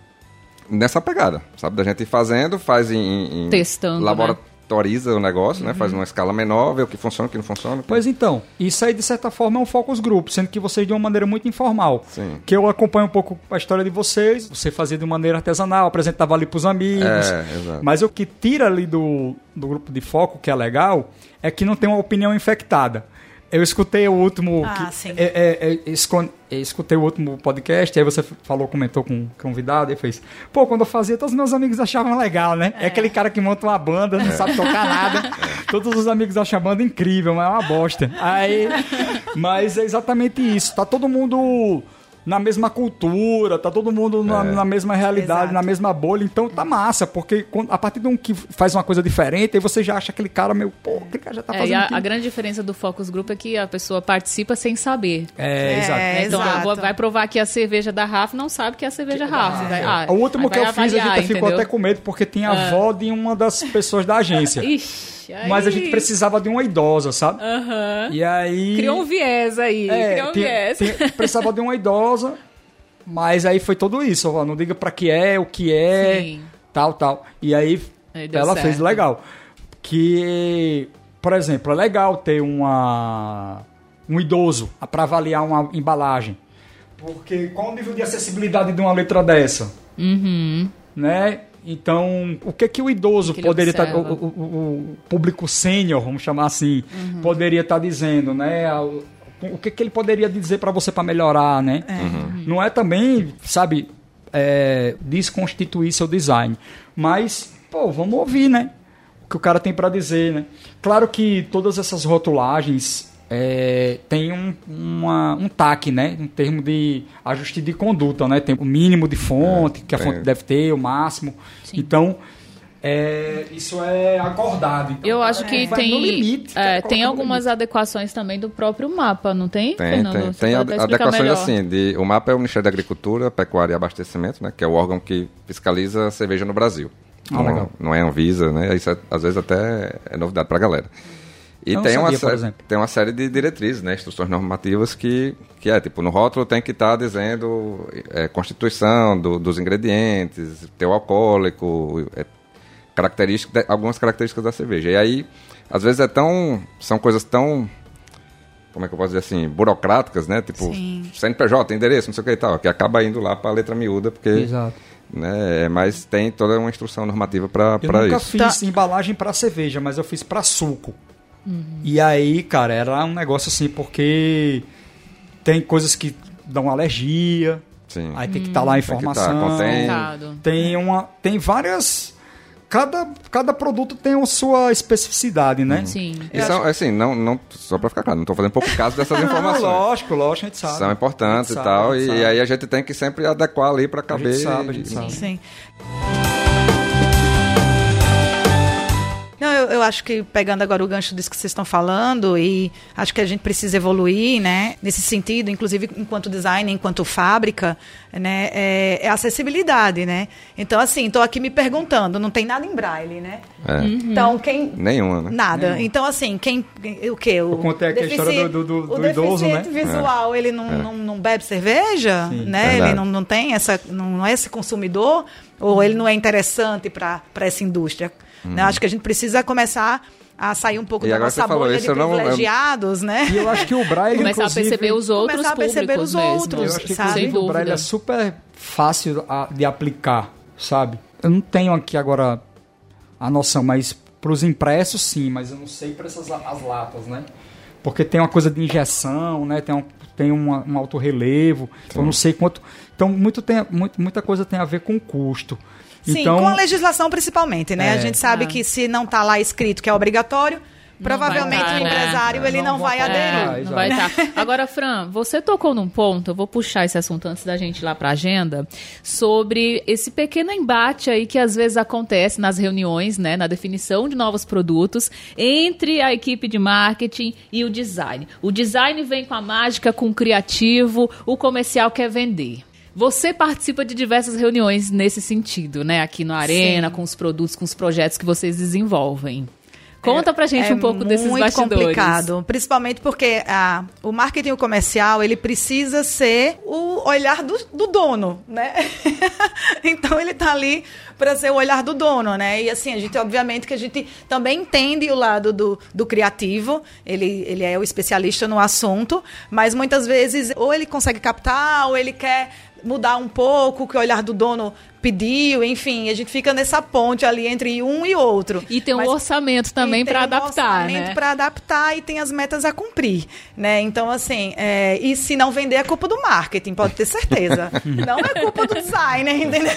nessa pegada, sabe? Da gente ir fazendo, faz em... em Testando, né? Laboratoriza o negócio, né? Faz numa escala menor, vê o que funciona, o que não funciona. Pois então, isso aí de certa forma é um focus group, sendo que vocês de uma maneira muito informal. Sim. Que eu acompanho um pouco a história de vocês, você fazia de maneira artesanal, apresentava ali pros amigos. É, exato. Mas o que tira ali do, do grupo de foco, que é legal, é que não tem uma opinião infectada. Eu escutei o último. Ah, que- sim. é, é, é, escon- é, escutei o último podcast, aí você falou, comentou com, o convidado e fez. Pô, quando eu fazia, todos os meus amigos achavam legal, né? É, aquele cara que monta uma banda, não sabe tocar nada. Todos os amigos acham a banda incrível, mas é uma bosta. Aí, mas é exatamente isso. Tá todo mundo na mesma cultura, tá todo mundo na, na mesma realidade, Exato. na mesma bolha, então tá massa, porque quando- a partir de um que faz uma coisa diferente, aí você já acha aquele cara meio, pô, aquele cara já tá É, fazendo e a, a grande diferença do Focus Group é que a pessoa participa sem saber. É, É, exato. né? Então, exato. ah, vou- vai provar que a cerveja da Rafa não sabe que é a cerveja Rafa. Vai- ah, O último que eu vai fiz, a gente avaliar, ficou entendeu? até com medo, porque tinha a avó de uma das pessoas da agência. Ixi, aí... Mas a gente precisava de uma idosa, sabe? Aham. E aí. Criou um viés aí. É, criou um tinha- viés. tinha- precisava de uma idosa, mas aí foi tudo isso. ó, Não diga pra que é, o que é, Sim. tal, tal. E aí, Aí ela certo. fez legal. Que, por exemplo, é legal ter uma um idoso para avaliar uma embalagem. Porque qual o nível de acessibilidade de uma letra dessa? Uhum. né? Então, o que que o idoso que poderia estar, o, observa? o- o- o público sênior, vamos chamar assim, Uhum. poderia estar dizendo, né? O, que que ele poderia dizer para você para melhorar, né? Não é também, sabe, é, desconstituir seu design, mas, pô, vamos ouvir, né? O que o cara tem para dizer, né? Claro que todas essas rotulagens é, tem um, uma- um TAC, né? Um termo de ajuste de conduta, né? Tem o mínimo de fonte, que a fonte deve ter, o máximo. Sim. Então, é, isso é acordado. Então, Eu acho cara que vai no tem, limite, é, cara, tem algumas adequações também do próprio mapa, não tem, Tem, Fernando? tem. Você Tem explicar adequações melhor. assim. De, o mapa é o Ministério da Agricultura, Pecuária e Abastecimento, né? Que é o órgão que fiscaliza a cerveja no Brasil. Ah, não, legal. não é Anvisa, né? Isso é- às vezes até é novidade pra galera. E tem, uma sabia, por sé- exemplo. tem uma série de diretrizes, né? Instruções normativas que, que é, tipo, no rótulo tem que estar dizendo é, constituição do- dos ingredientes, teu alcoólico, é, características, algumas características da cerveja. E aí, às vezes é tão. São coisas tão. Como é que eu posso dizer assim? Burocráticas, né? Tipo, Sim. CNPJ, endereço, não sei o que e tal, que acaba indo lá para a letra miúda, porque. Exato. Né, mas tem toda uma instrução normativa para Eu nunca isso. fiz embalagem para cerveja, mas eu fiz para suco. E aí, cara, era um negócio assim, porque tem coisas que dão alergia, Sim. aí tem que estar lá a Tem que tá, informação. contém. Tem uma, tem várias cada, cada produto tem a sua especificidade, né? Sim. E são, assim, não, não, só para ficar claro, não estou fazendo pouco caso dessas Não, informações. lógico, lógico, a gente sabe. São importantes A gente e sabe, tal, a e, sabe. aí a gente tem que sempre adequar ali para caber. gente sabe, a gente e- sabe. Sim. Não, eu, eu acho que pegando agora o gancho disso que vocês estão falando, e acho que a gente precisa evoluir, né, nesse sentido, inclusive enquanto design, enquanto fábrica, né, é, é a acessibilidade, né? Então, assim, estou aqui me perguntando, não tem nada em braille, né? É. Então, quem Nenhuma, né? Nada. Então, assim, quem. O quê? O contei aqui a história do- do- do o idoso, né? deficiente visual, ele não, não, não bebe cerveja, Sim. né? Verdade. Ele não, não tem essa. Não, não é esse consumidor, ou ele não é interessante para essa indústria. Né? Acho que a gente precisa começar a sair um pouco E da agora nossa você falou bolha isso, de eu não- privilegiados, né? E eu acho que o Braille, Começar a inclusive, perceber os outros Começar a perceber públicos os mesmo. outros, Eu acho que sabe? o Braille é super fácil de aplicar, sabe? Eu não tenho aqui agora a noção, mas para os impressos sim, mas eu não sei para essas as latas, né? Porque tem uma coisa de injeção, né? Tem um, tem uma, um alto relevo, então eu não sei quanto. Então muito tem, muito, muita coisa tem a ver com custo. Sim, então, com a legislação principalmente, né? É. A gente sabe Ah. que se não está lá escrito que é obrigatório, provavelmente vai tá, o né? empresário ele Não não, vai aderir. Ah, É, não vai estar. Agora, Fran, você tocou num ponto, eu vou puxar esse assunto antes da gente ir lá para a agenda, sobre esse pequeno embate aí que às vezes acontece nas reuniões, né, na definição de novos produtos, entre a equipe de marketing e o design. O design vem com a mágica, com o criativo, o comercial quer vender. Você participa de diversas reuniões nesse sentido, né? Aqui no Arena, Sim. com os produtos, com os projetos que vocês desenvolvem. Conta pra gente um pouco desses muito bastidores. complicado, principalmente porque ah, o marketing comercial ele precisa ser o olhar do, do dono, né? então ele tá ali para ser o olhar do dono, né? E assim a gente obviamente que a gente também entende o lado do, do criativo, ele, ele é o especialista no assunto, mas muitas vezes ou ele consegue captar ou ele quer mudar um pouco que o olhar do dono pediu, enfim, a gente fica nessa ponte ali entre um e outro. E tem um Mas- orçamento também tem para um adaptar, orçamento né? para adaptar e tem as metas a cumprir, né? Então, assim, é, e se não vender, é culpa do marketing, pode ter certeza. não é culpa do designer, entendeu?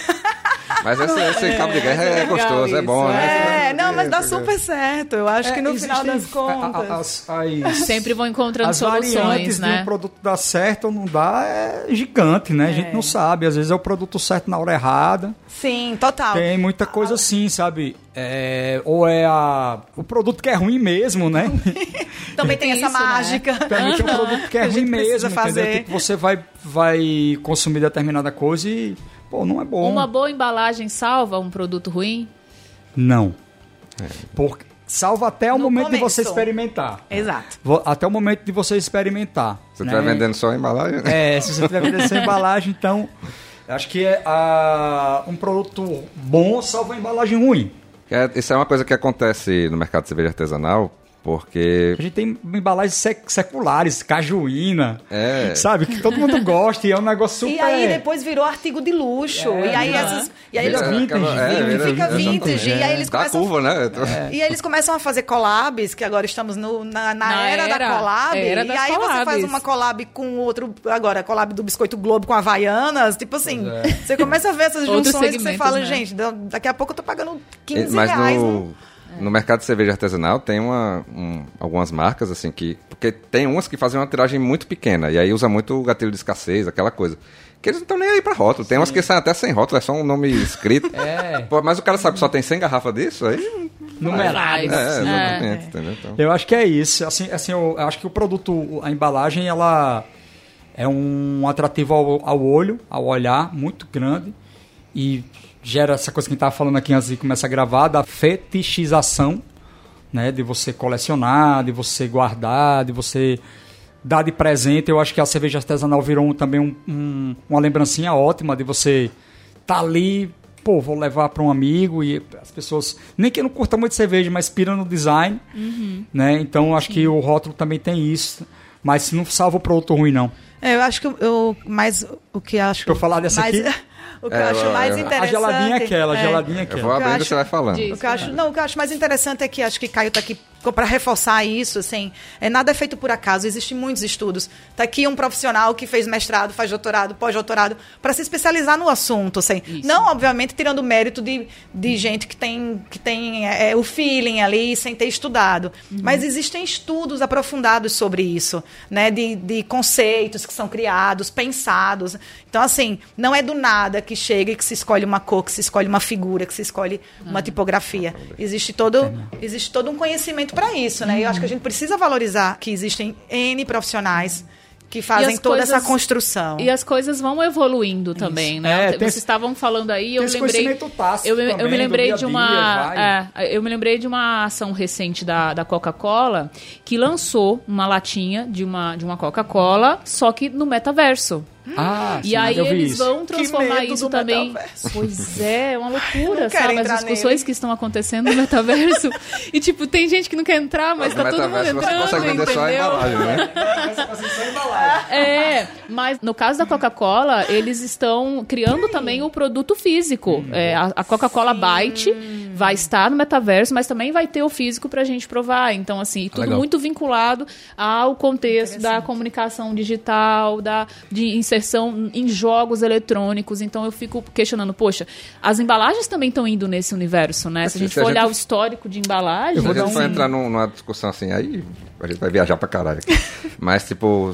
Mas esse, esse cabo de guerra é, legal gostoso, é isso, bom, né? É, não, mas dá super certo. Eu acho que no É, final das existem a- a- contas. as- as- Sempre vão encontrando as soluções, variantes de né? um produto dar certo ou não dá é gigante, né? A gente não sabe. Às vezes é o produto certo na hora errada. Sim, total. Tem muita coisa assim, sabe? É, ou é a, o produto que é ruim mesmo, né? Também tem Tem essa isso, né? mágica. Também tem um produto que é A ruim mesmo, entendeu? fazer. Tipo, você vai, vai consumir determinada coisa e, pô, não é bom. Uma boa embalagem salva um produto ruim? Não. Porque salva até o No momento de começo. você experimentar. Exato. Até o momento de você experimentar. Se você né? estiver vendendo só a embalagem, É, se você estiver vendendo sem embalagem, então. Acho que é a- um produto bom salva a embalagem ruim. É, isso é uma coisa que acontece no mercado de cerveja artesanal, porque A gente tem embalagens sec- seculares, cajuína, É. sabe? Que todo mundo gosta e é um negócio super... E aí depois virou artigo de luxo. É, e aí vira- essas. E aí vira eles, vintage, é, vira- fica vintage. E aí eles Dá começam. curva, né? E aí eles começam a fazer collabs, que agora estamos no- na, na Na era, era, da collab. era e aí você faz collabs. uma collab com outro, agora, collab do Biscoito Globo com Havaianas. Tipo assim, é. você começa a ver essas junções que você fala, né? gente, da- daqui a pouco eu tô pagando 15 Mas reais. no, num- no mercado de cerveja artesanal tem uma, um- algumas marcas, assim, que. Porque tem umas que fazem uma tiragem muito pequena, e aí usa muito o gatilho de escassez, aquela coisa. Que eles não estão nem aí pra rótulo. Tem umas que saem até sem rótulo, é só um nome escrito. É. Pô, mas o cara sabe que só tem 100 garrafas disso, aí. Numeradas. É, É. exatamente, entendeu? Então, Eu acho que é isso. Assim, assim eu acho que o produto, a embalagem, ela é um atrativo ao, ao olho, ao olhar, muito grande. E gera essa coisa que a gente estava falando aqui antes de começar a gravar, da fetichização, né? De você colecionar, de você guardar, de você dar de presente. Eu acho que a cerveja artesanal virou um- também um- um- uma lembrancinha ótima de você tá ali, pô, vou levar para um amigo e as pessoas, nem que não curta muito cerveja, mas pira no design, né? Então acho que o rótulo também tem isso, mas não salva o produto ruim não. É, eu acho que eu, eu mais o que acho Pra eu falar dessa mais, aqui? o que É, eu acho eu- mais eu- interessante A geladinha é aquela, a é, geladinha é eu aquela. vou abrindo e acho- você vai falando. O que, eu acho, não, o que eu acho mais interessante é que acho que Caio está aqui para reforçar isso, assim, é nada é feito por acaso, existem muitos estudos. Está aqui um profissional que fez mestrado, faz doutorado, pós-doutorado, para se especializar no assunto, assim. Não, obviamente, tirando o mérito de, de gente que tem, que tem é, o feeling ali sem ter estudado. Mas existem estudos aprofundados sobre isso, né? De, de conceitos que são criados, pensados. Então, assim, não é do nada que chega e que se escolhe uma cor, que se escolhe uma figura, que se escolhe uma tipografia. Existe todo, existe todo um conhecimento para isso, né? E eu acho que a gente precisa valorizar que existem N profissionais que fazem toda coisas- essa construção. E as coisas vão evoluindo também, né? É, Vocês tem estavam falando aí, eu lembrei. Eu, me- eu também, me lembrei dia de dia, uma. vai. é, eu me lembrei de uma ação recente da, da Coca-Cola que lançou uma latinha de uma, de uma Coca-Cola, só que no metaverso. Ah, E sim, aí eu vi eles isso. vão transformar isso também. metaverso. Pois é, é uma loucura, sabe? As discussões nele. que estão acontecendo no metaverso. e, tipo, tem gente que não quer entrar, mas no tá todo mundo metaverso você entrando. consegue vender só a entendeu? embalagem, né? É, mas no caso da Coca-Cola, eles estão criando também o produto físico. É, a a Coca-Cola Byte vai estar no metaverso, mas também vai ter o físico pra gente provar. Então, assim, tudo Legal. muito vinculado ao contexto da comunicação digital, da, de inserção em jogos eletrônicos. Então, eu fico questionando, poxa, as embalagens também estão indo nesse universo, né? Se a Assim, gente se a for olhar gente- o histórico de embalagem... A vou for um- entrar num- numa discussão assim, aí a gente vai viajar pra caralho aqui. Mas, tipo,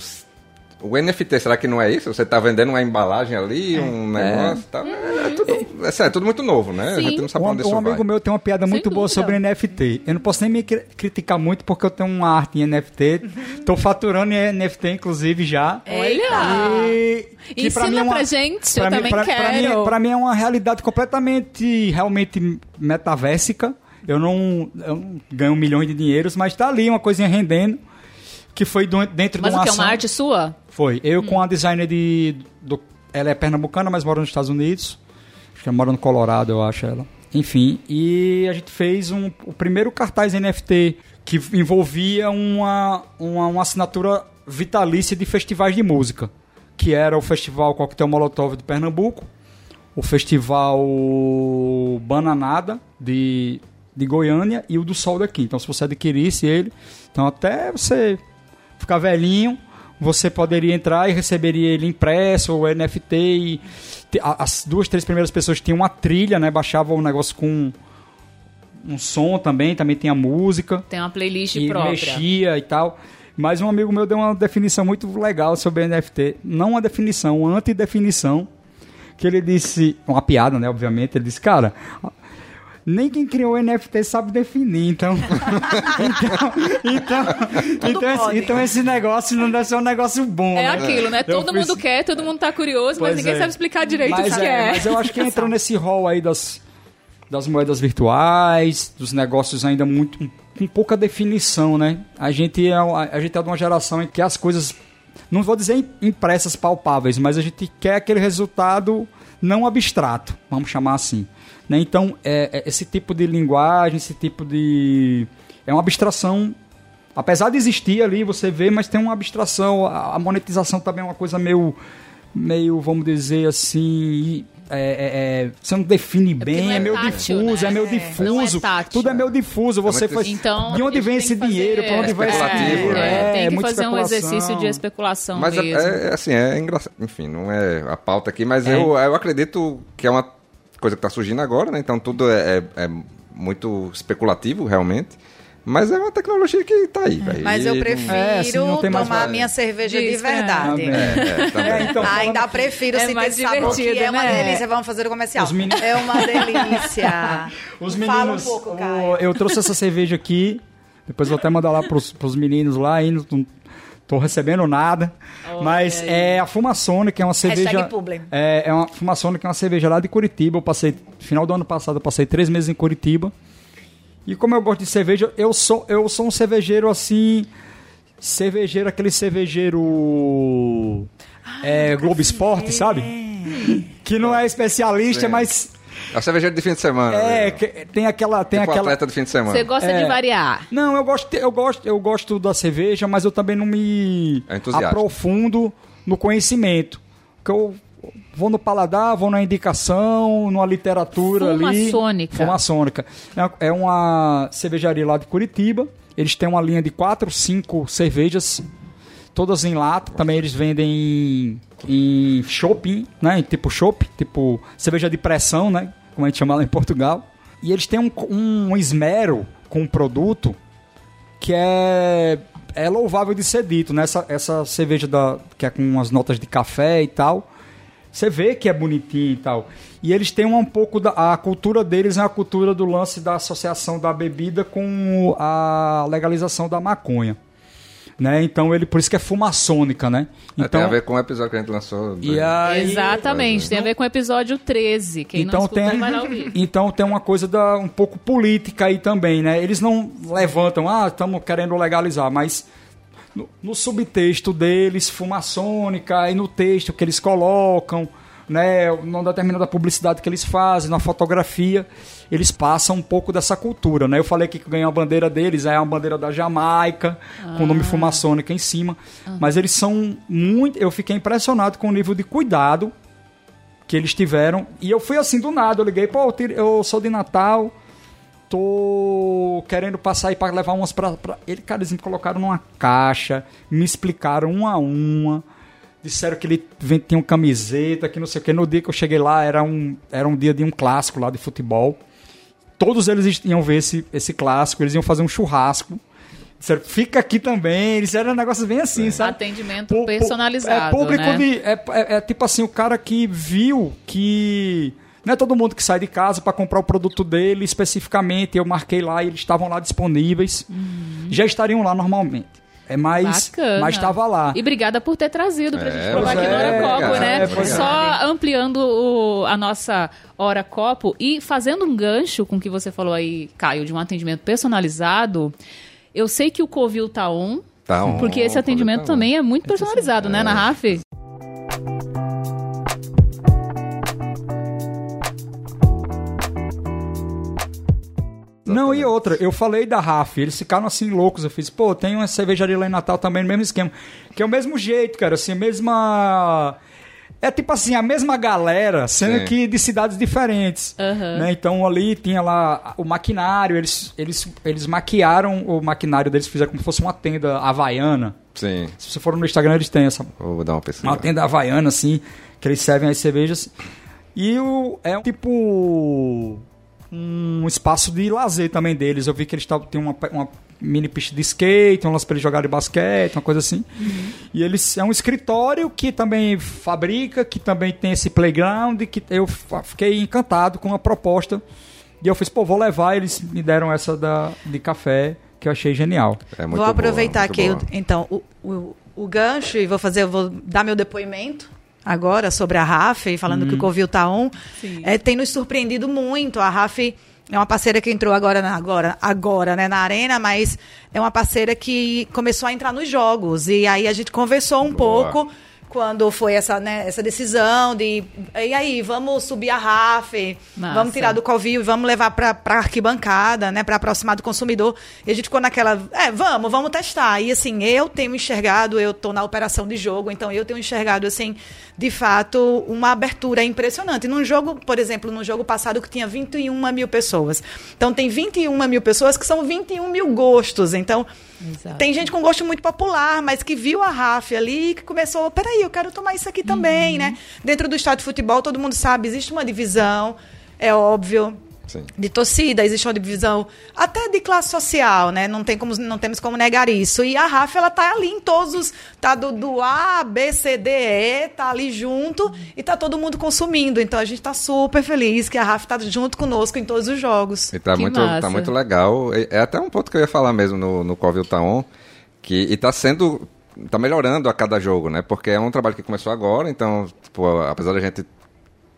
o NFT, será que não é isso? Você tá vendendo uma embalagem ali, um negócio e tal? É, tudo, é, é tudo muito novo, né? A Sim. gente não sabe Um, pra onde isso um amigo vai. meu tem uma piada muito boa dúvida. sobre NFT. Eu não posso nem me cri- criticar muito porque eu tenho uma arte em NFT. Tô faturando em NFT, inclusive, já. Olha! E que Ensina mim é uma- pra gente, eu pra mim- também pra- pra mim- quero. Pra mim é uma realidade completamente, realmente metaversica. Eu não, eu não ganho milhões de dinheiros, mas tá ali uma coisinha rendendo. Que foi do- dentro Mas de o uma que? É uma arte sua? Foi. Eu com a designer de. do- ela é pernambucana, mas mora nos Estados Unidos. Acho que ela mora no Colorado, eu acho ela. Enfim, e a gente fez um, o primeiro cartaz NFT que envolvia uma, uma, uma assinatura vitalícia de festivais de música. Que era o Festival Coquetel Molotov de Pernambuco, o Festival Bananada de, de Goiânia e o do Sol daqui. Então, se você adquirisse ele, então até você ficar velhinho, você poderia entrar e receberia ele impresso ou NFT e a- as duas, três primeiras pessoas tinham uma trilha, né? Baixavam o negócio com um som também, também tinha música Tem uma playlist e própria. mexia e tal. Mas um amigo meu deu uma definição muito legal sobre NFT. Não uma definição, uma antidefinição. Que ele disse, uma piada, né? Obviamente. Ele disse, cara, nem quem criou o NFT sabe definir, então. então, então, então, esse, então esse negócio não deve ser um negócio bom. É né? aquilo, né? Eu Todo fiz- mundo quer, todo mundo tá curioso, mas Pois ninguém é. sabe explicar direito mas, o que é, é. mas eu acho que entrou nesse rol aí das, das moedas virtuais, dos negócios ainda muito com pouca definição, né? A gente é a gente é de uma geração em que as coisas não vou dizer im- impressas palpáveis, mas a gente quer aquele resultado não abstrato, vamos chamar assim. Né? Então, é, é, esse tipo de linguagem, esse tipo de. É uma abstração. Apesar de existir ali, você vê, mas tem uma abstração. A, a monetização também é uma coisa meio. meio, vamos dizer assim. é, é, é, você não define porque bem, não é, é meio tátil, difuso, né? é meio É, difuso. é tudo é meio difuso. Você foi. Então, de onde vem esse dinheiro? Para onde vai esse dinheiro? É, tem que muita fazer um exercício de especulação Mas é, mesmo. é, é assim, é engraçado. Enfim, não é a pauta aqui, mas É. eu, eu acredito que é uma coisa que está surgindo agora, né? Então tudo é, é- é muito especulativo, realmente. Mas é uma tecnologia que tá aí, velho. Mas eu E- prefiro É, assim, tem tomar mais- minha cerveja de verdade. é. É, também. É, então, Ainda falando- prefiro É sentir mais esse sabor que divertido, é uma né? delícia. Vamos fazer o comercial. Meni- É uma delícia. Os Fala um meninos, pouco, o- Caio. eu trouxe essa cerveja aqui, depois vou até mandar lá pros, pros meninos lá, ainda não tô recebendo nada, mas é a Fumaçônica, é uma cerveja... É, é uma Fumaçônica, é uma cerveja lá de Curitiba, eu passei, final do ano passado, eu passei três meses em Curitiba, e como eu gosto de cerveja, eu sou, eu sou um cervejeiro assim, cervejeiro, aquele cervejeiro é, Globo Esporte, sabe? Que não é especialista, mas... É o cervejeiro de fim de semana. É, que- tem aquela. Tem tipo aquela... atleta de fim de semana. Você gosta É. de variar. Não, eu gosto, eu gosto, eu gosto da cerveja, mas eu também não me É aprofundo no conhecimento. Porque eu vou no paladar, vou na indicação, numa literatura ali. Fumaçônica. Fumaçônica. É- É uma cervejaria lá de Curitiba. Eles têm uma linha de quatro, cinco cervejas, todas em lata. Também eles vendem em, em shopping, né? Tipo chopp, tipo cerveja de pressão, né? Como a gente chama lá em Portugal. E eles têm um, um esmero com o produto que é, é louvável de ser dito, né? Essa, essa cerveja da, que é com umas notas de café e tal. Você vê que é bonitinho e tal. E eles têm um pouco da. A cultura deles é a cultura do lance da associação da bebida com a legalização da maconha. Né? Então ele por isso que é fumaçônica, né? É, Então, Tem a ver com o episódio que a gente lançou. e aí, Exatamente, tem a ver com o episódio 13. Quem então não tem, vai lá ouvir. então tem uma coisa da, um pouco política aí também, né? Eles não levantam, ah, estamos querendo legalizar, mas no, no subtexto deles, fumaçônica, e no texto que eles colocam, né, numa determinada publicidade que eles fazem, na fotografia, eles passam um pouco dessa cultura, né? Eu falei aqui que ganhou a bandeira deles, é a bandeira da Jamaica, com o nome fumaçônica em cima, mas eles são muito, eu fiquei impressionado com o nível de cuidado que eles tiveram. E eu fui assim do nada, eu liguei, pô, eu sou de Natal, tô querendo passar aí para levar umas pra, pra... Ele, cara, eles me colocaram numa caixa, me explicaram uma a uma. Disseram que ele tinha uma camiseta, que não sei o que. No dia que eu cheguei lá, era um, era um dia de um clássico lá de futebol. Todos eles iam ver esse, esse clássico, eles iam fazer um churrasco. Disseram, fica aqui também. Eles eram um negócio bem assim, sabe? Atendimento pu- personalizado, É público né? de. É, é- é tipo assim, o cara que viu que. Não é todo mundo que sai de casa para comprar o produto dele especificamente. Eu marquei lá e eles estavam lá disponíveis. Já estariam lá normalmente. É mais. Bacana. Mas estava lá. E obrigada por ter trazido pra É, gente provar aqui no é, Hora Copo, né? obrigado. Só ampliando o- a nossa Hora Copo e fazendo um gancho com o que você falou aí, Caio, de um atendimento personalizado. Eu sei que o Covil tá on, Tá on, porque esse atendimento tá on. também é muito personalizado, né, na RAF? Não, e outra, eu falei da RAF, eles ficaram assim loucos. Eu fiz, pô, tem uma cervejaria lá em Natal também no mesmo esquema. Que é o mesmo jeito, cara, assim, a mesma. É tipo assim, a mesma galera, sendo Sim. que de cidades diferentes. Aham. né? Então ali tinha lá o maquinário, eles, eles, eles maquiaram o maquinário deles, fizeram como se fosse uma tenda havaiana. Sim, Se você for no Instagram, eles têm essa vou dar uma pesquisa. uma tenda havaiana, assim, que eles servem as cervejas. E o, é um tipo um espaço de lazer também deles. Eu vi que eles tavam- têm uma, uma mini pista de skate, um lance para eles jogarem basquete, uma coisa assim. E eles é um escritório que também fabrica, que também tem esse playground, que eu fiquei encantado com a proposta. E eu fiz, pô, vou levar. Eles me deram essa da, de café, que eu achei genial. É muito vou aproveitar boa, aqui, boa. então, o, o, o gancho e vou fazer, eu vou dar meu depoimento agora sobre a RAF, e falando que o Covil tá on. É, tem nos surpreendido muito. A RAF é uma parceira que entrou agora, na- agora, agora né, na arena, mas é uma parceira que começou a entrar nos jogos. E aí a gente conversou um Boa. pouco quando foi essa, né, essa decisão de. E aí, vamos subir a RAF, Massa. vamos tirar do Covil e vamos levar para a arquibancada, né, para aproximar do consumidor. E a gente ficou naquela, é, vamos, vamos testar. E assim, eu tenho enxergado, eu tô na operação de jogo, então eu tenho enxergado assim, de fato, uma abertura impressionante. Num jogo, por exemplo, no jogo passado que tinha 21 mil pessoas. Então tem 21 mil pessoas que são 21 mil gostos. Então Exato. tem gente com gosto muito popular, mas que viu a RAF ali e que começou, peraí, eu quero tomar isso aqui também, né? Dentro do estádio de futebol, todo mundo sabe, existe uma divisão, é óbvio. Sim. De torcida, existe uma divisão até de classe social, né? Não, tem como, não temos como negar isso. E a RAF, ela tá ali em todos os. Tá do, do A, B, C, D, E, tá ali junto e tá todo mundo consumindo. Então a gente tá super feliz que a RAF tá junto conosco em todos os jogos. E tá Que muito, massa. tá muito legal. É é até um ponto que eu ia falar mesmo no, no Covil Taon, que e tá sendo. tá melhorando a cada jogo, né? Porque é um trabalho que começou agora, então, tipo, apesar da gente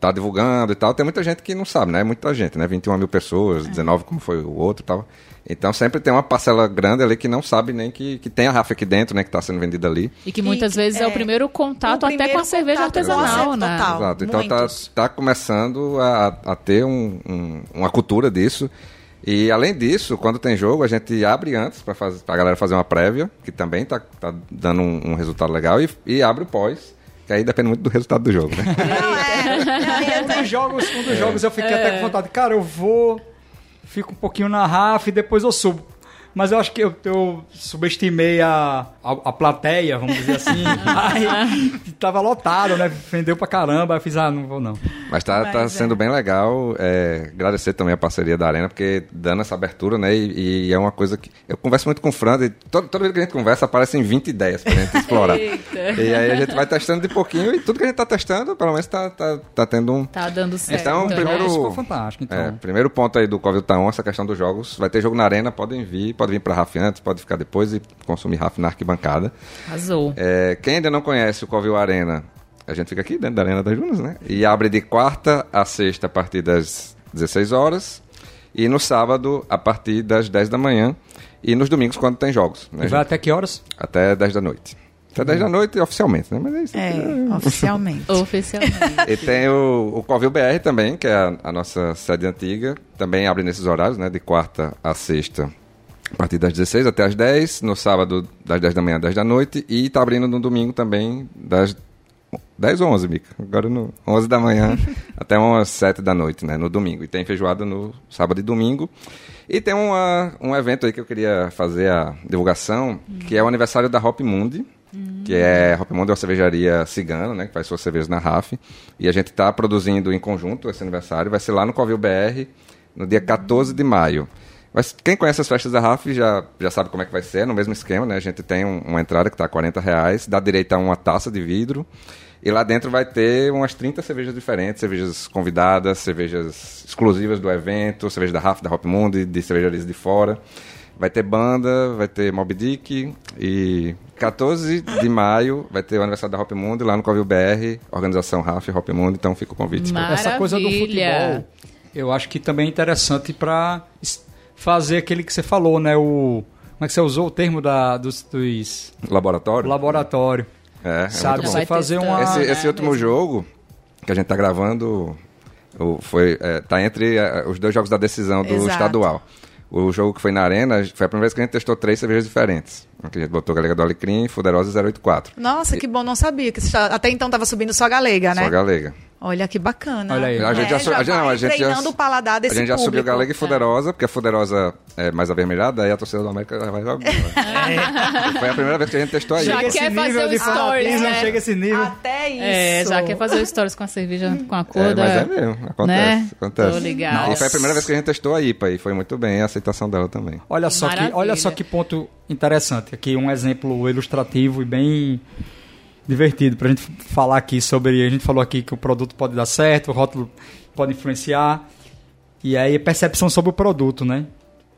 tá divulgando e tal, tem muita gente que não sabe, né? Muita gente, né? 21 mil pessoas, 19 como foi o outro e tal. Então sempre tem uma parcela grande ali que não sabe nem que, que tem a RAF aqui dentro, né? Que tá sendo vendida ali. E que muitas vezes é, o é, primeiro contato o até com primeiro a cerveja artesanal, né? total. Exato. Então tá, muitos. tá começando a, a ter um- um- uma cultura disso. E além disso, quando tem jogo, a gente abre antes para a galera fazer uma prévia, que também tá, tá dando um, um resultado legal, e, e abre o pós, que aí depende muito do resultado do jogo, né? Não, é. um dos jogos, um dos jogos eu fiquei É. até com vontade. Cara, eu vou, fico um pouquinho na RAF e depois eu subo. Mas eu acho que eu, eu subestimei a, a, a plateia, vamos dizer assim. Aí tava lotado, né? Vendeu pra caramba. Aí eu fiz, ah, não vou não. Mas tá, Mas tá é. sendo bem legal. é, agradecer também a parceria da Arena, porque dando essa abertura, né? E, e é uma coisa que. Eu converso muito com o Fran, e toda, toda vez que a gente conversa, aparecem 20 ideias pra gente explorar. Eita. E aí a gente vai testando de pouquinho, e tudo que a gente tá testando, pelo menos tá, tá, tá tendo um, Tá dando certo. Então, né? primeiro- Isso foi fantástico, então. É, primeiro ponto aí do Covil Taon, essa questão dos jogos. Vai ter jogo na arena, podem vir, pode vir para RAF antes, pode ficar depois e consumir RAF na arquibancada. Arrasou. É, quem ainda não conhece o Covil Arena, a gente fica aqui dentro da Arena das Dunas, né? E abre de quarta a sexta a partir das 16 horas e no sábado a partir das 10 da manhã e nos domingos quando tem jogos, né? E vai até que horas? Até 10 da noite. Até 10 da noite oficialmente, né? Mas é isso. É, oficialmente. Oficialmente. E tem o, o Covil BR também, que é a, a nossa sede antiga. Também abre nesses horários, né? De quarta a sexta, a partir das 16 até as 10. No sábado, das 10 da manhã às 10 da noite. E tá abrindo no domingo também, das 10 ou 11, Mica. Agora no 11 da manhã até umas 7 da noite, né? No domingo. E tem feijoada no sábado e domingo. E tem uma, um evento aí que eu queria fazer a divulgação, que é o aniversário da Hop Mundi. Que é Hop Mundi é uma cervejaria cigana, né? Que faz suas cervejas na RAF. E a gente está produzindo em conjunto esse aniversário. Vai ser lá no Covil BR, no dia 14 de maio. Mas quem conhece as festas da RAF já, já sabe como é que vai ser, no mesmo esquema, né? A gente tem um- uma entrada que está a 40 reais, dá direito a uma taça de vidro. E lá dentro vai ter umas 30 cervejas diferentes, cervejas convidadas, cervejas exclusivas do evento, cerveja da RAF, da Hop Mundi, de cervejarias de fora. Vai ter banda, vai ter Mob Dick e 14 de maio vai ter o aniversário da Hop Mundi lá no Covil BR, organização RAF Hop Mundi, então fica o convite. Maravilha. Essa coisa do futebol, eu acho que também é interessante para fazer aquele que você falou, né? O como é que você usou o termo da, dos, dos Laboratório? laboratório? É, é Sabe, muito bom. você fazer testando. uma Esse, né, esse último mesmo. jogo que a gente tá gravando foi, é, tá entre é, os dois jogos da decisão do Exato. estadual. O jogo que foi na Arena foi a primeira vez que a gente testou três cervejas diferentes. Que a gente botou Galega do Alecrim, Fuderosa e 084. Nossa, que bom, não sabia. que Até então tava subindo só galega, né? Só Galega. Olha que bacana. Olha aí. A gente já, su- já a gente, não, a gente já, o paladar desse a gente já subiu público. Galega e Fuderosa, porque a Fuderosa é mais avermelhada, aí a torcida do América vai jogar. Foi a primeira vez que a gente testou aí. Já Chega esse quer fazer nível de stories, né? chega esse nível. Até isso. É, já quer fazer stories com a cerveja com a cor É, da... mas é mesmo, acontece. Né? acontece. Tô ligado. E foi a primeira vez que a gente testou a IPA e foi muito bem a aceitação dela também. Olha só, que, olha só que ponto interessante. Aqui um exemplo ilustrativo e bem divertido pra gente falar aqui sobre. A gente falou aqui que o produto pode dar certo, o rótulo pode influenciar. E aí a percepção sobre o produto, né?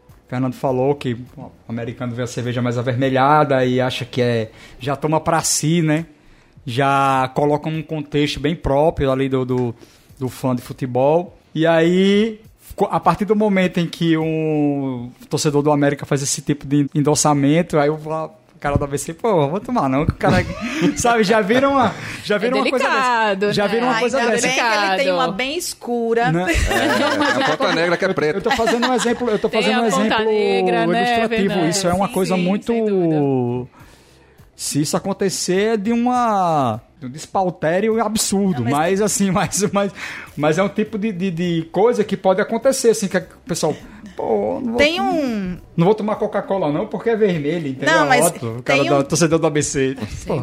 O Fernando falou que o americano vê a cerveja mais avermelhada e acha que é. já toma pra si, né? Já coloca um contexto bem próprio ali do, do, do fã de futebol. E aí, a partir do momento em que um torcedor do América faz esse tipo de endossamento, aí o o cara da ABC, pô, vou tomar não, que o cara, sabe, já viram uma, já viram uma coisa delicado, dessa. Já né? viram uma coisa Ainda dessa. bem que ele tem Delicado. uma bem escura. Né? É, a ponta negra que é Eu preta. tô fazendo um exemplo, eu tô fazendo um exemplo negra, né, ilustrativo. Fernando? Isso é uma Sim, coisa sim, muito. Se isso acontecer é de uma um despautério absurdo, Não, mas mas, assim, mas, mas, mas é um tipo de, de, de coisa que pode acontecer, assim, que o pessoal, pô, não vou, Tem um. não vou tomar Coca-Cola não, porque é vermelho, entendeu? Não, mas Ótimo, o cara um- torcedor do ABC.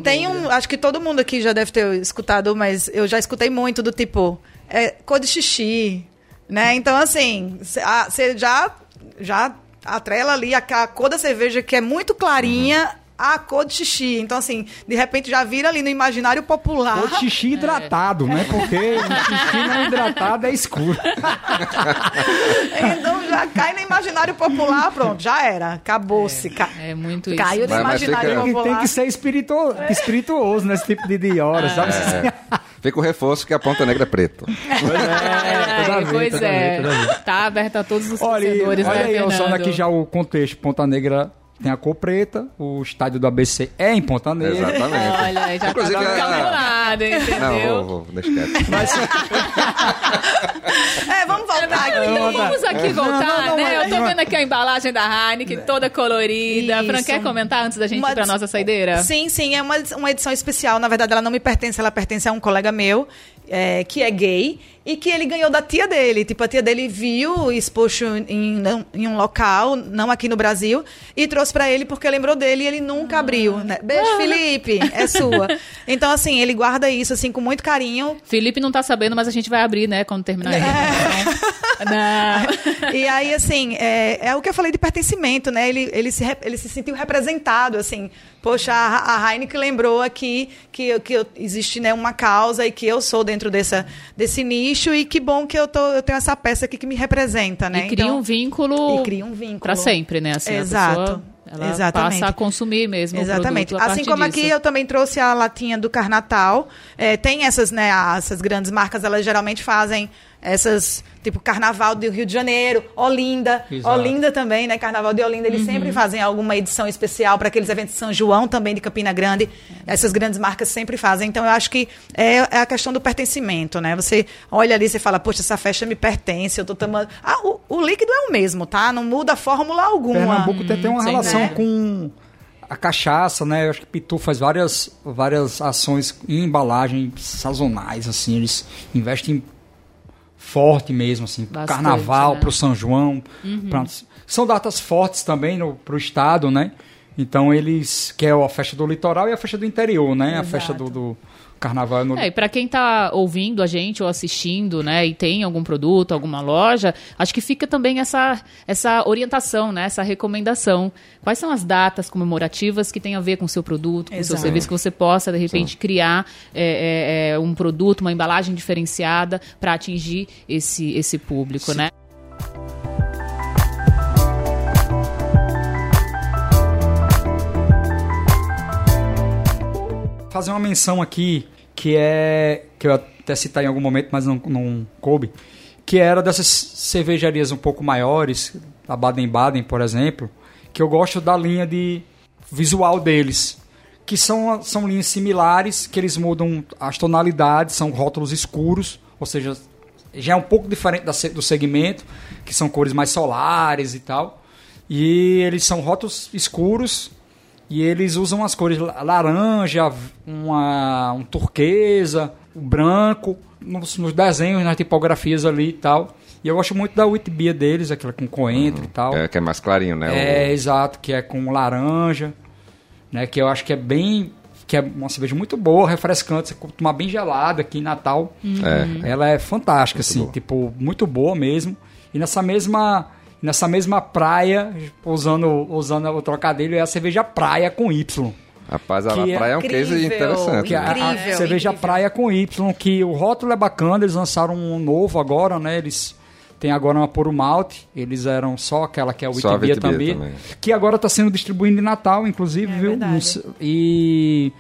Tem um. Acho que todo mundo aqui já deve ter escutado, mas eu já escutei muito do tipo. É, cor de xixi. Né? Então, assim, você já, já atrela ali a, a cor da cerveja, que é muito clarinha. A cor de xixi. Então, assim, de repente já vira ali no imaginário popular. Ou xixi hidratado, né? Porque o xixi não hidratado é escuro. Então já cai no imaginário popular, pronto, já era. Acabou-se. Ca- É muito isso. Caiu no imaginário fica- Tem popular. que ser espiritu... espirituoso nesse tipo de, de hora, sabe? É, fica o reforço que a ponta negra é preta. Pois é, É, pois é. vez. Tá aberto a todos os Olha, torcedores, olha né, aí, usando Fernando? aqui já o contexto. Ponta Negra tem a cor preta, o estádio do ABC é em Ponta Negra. Exatamente. Olha, já Inclusive, tá calculado, entendeu? Não, vou, vou, deixa quieto. É, vamos voltar aqui. Então vamos aqui voltar, não, não, né? mas- Eu tô vendo aqui a embalagem da Heineken, toda colorida. Isso. Fran, quer comentar antes da gente Uma- ir pra nossa saideira? Sim, sim, é uma, uma edição especial. Na verdade, ela não me pertence, ela pertence a um colega meu, é, que é gay, e que ele ganhou da tia dele. Tipo, a tia dele viu exposto em, não- em um local, não aqui no Brasil, e trouxe pra ele porque lembrou dele e ele nunca abriu. Né? Beijo, Felipe, é sua. Então, assim, ele guarda isso, assim, com muito carinho. Felipe não tá sabendo, mas a gente vai abrir, né, quando terminar a gravação. Não. E aí, assim, é, é o que eu falei de pertencimento, né? Ele, ele, se, ele se sentiu representado, assim. Poxa, a, a Heineken lembrou aqui que, que eu- existe né, uma causa e que eu sou dentro dessa, desse nicho e que bom que eu, tô, eu tenho essa peça aqui que me representa, né? E cria Então- um vínculo E cria um vínculo. pra sempre, né? Assim, Exato. A pessoa, ela Exatamente. passa a consumir mesmo Exatamente. produto Assim como disso. aqui eu também trouxe a latinha do Carnatal. É, tem essas, né, essas grandes marcas, elas geralmente fazem essas, tipo Carnaval do Rio de Janeiro, Olinda, Exato. Olinda também, né? Carnaval de Olinda, eles sempre fazem alguma edição especial para aqueles eventos de São João também de Campina Grande. Essas grandes marcas sempre fazem. Então eu acho que é, é a questão do pertencimento, né? Você olha ali e você fala, poxa, essa festa me pertence, eu tô tomando. Ah, o, o líquido é o mesmo, tá? Não muda a fórmula alguma. Pernambuco tem, tem uma sim, relação né? com a cachaça, né? Eu acho que Pitu faz várias, várias ações em embalagem sazonais, assim. Eles investem forte mesmo, assim. Bastante, Carnaval né? pro São João. pra- são datas fortes também no, pro estado, né? Então eles... Que é a festa do litoral e a festa do interior, né? A Exato. festa do, do carnaval é no... É, e para quem tá ouvindo a gente ou assistindo, né, e tem algum produto, alguma loja, acho que fica também essa, essa orientação, né, essa recomendação. Quais são as datas comemorativas que tem a ver com o seu produto, com o seu Exato. serviço, que você possa, de repente, criar é, é, é, um produto, uma embalagem diferenciada para atingir esse, esse público, né? fazer uma menção aqui que é que eu até citar em algum momento, mas não, não coube, que era dessas cervejarias um pouco maiores, a Baden-Baden, por exemplo, que eu gosto da linha de visual deles, que são, são linhas similares, que eles mudam as tonalidades, são rótulos escuros, ou seja, já é um pouco diferente da do segmento, que são cores mais solares e tal. E eles são rótulos escuros e eles usam as cores la- laranja, uma, um turquesa, o branco, nos, nos desenhos, nas tipografias ali e tal. E eu gosto muito da beer deles, aquela com coentro e tal. É, que é mais clarinho, né? É, O- exato, que é com laranja, né? Que eu acho que é bem. que é uma cerveja muito boa, refrescante, você tomar bem gelada aqui em Natal. é. Ela é fantástica, assim, boa. tipo, muito boa mesmo. E nessa mesma. Nessa mesma praia, usando, usando o trocadilho, é a cerveja praia com Y. Rapaz, a Que é praia é um case incrível, interessante. Que é a- né? a, Incrível, cerveja incrível. praia com Y, que o rótulo é bacana, eles lançaram um novo agora, né? Eles têm agora uma Puro Malte, eles eram só aquela que é o a Witbier também, também. que agora está sendo distribuído em Natal, inclusive, É viu? verdade. E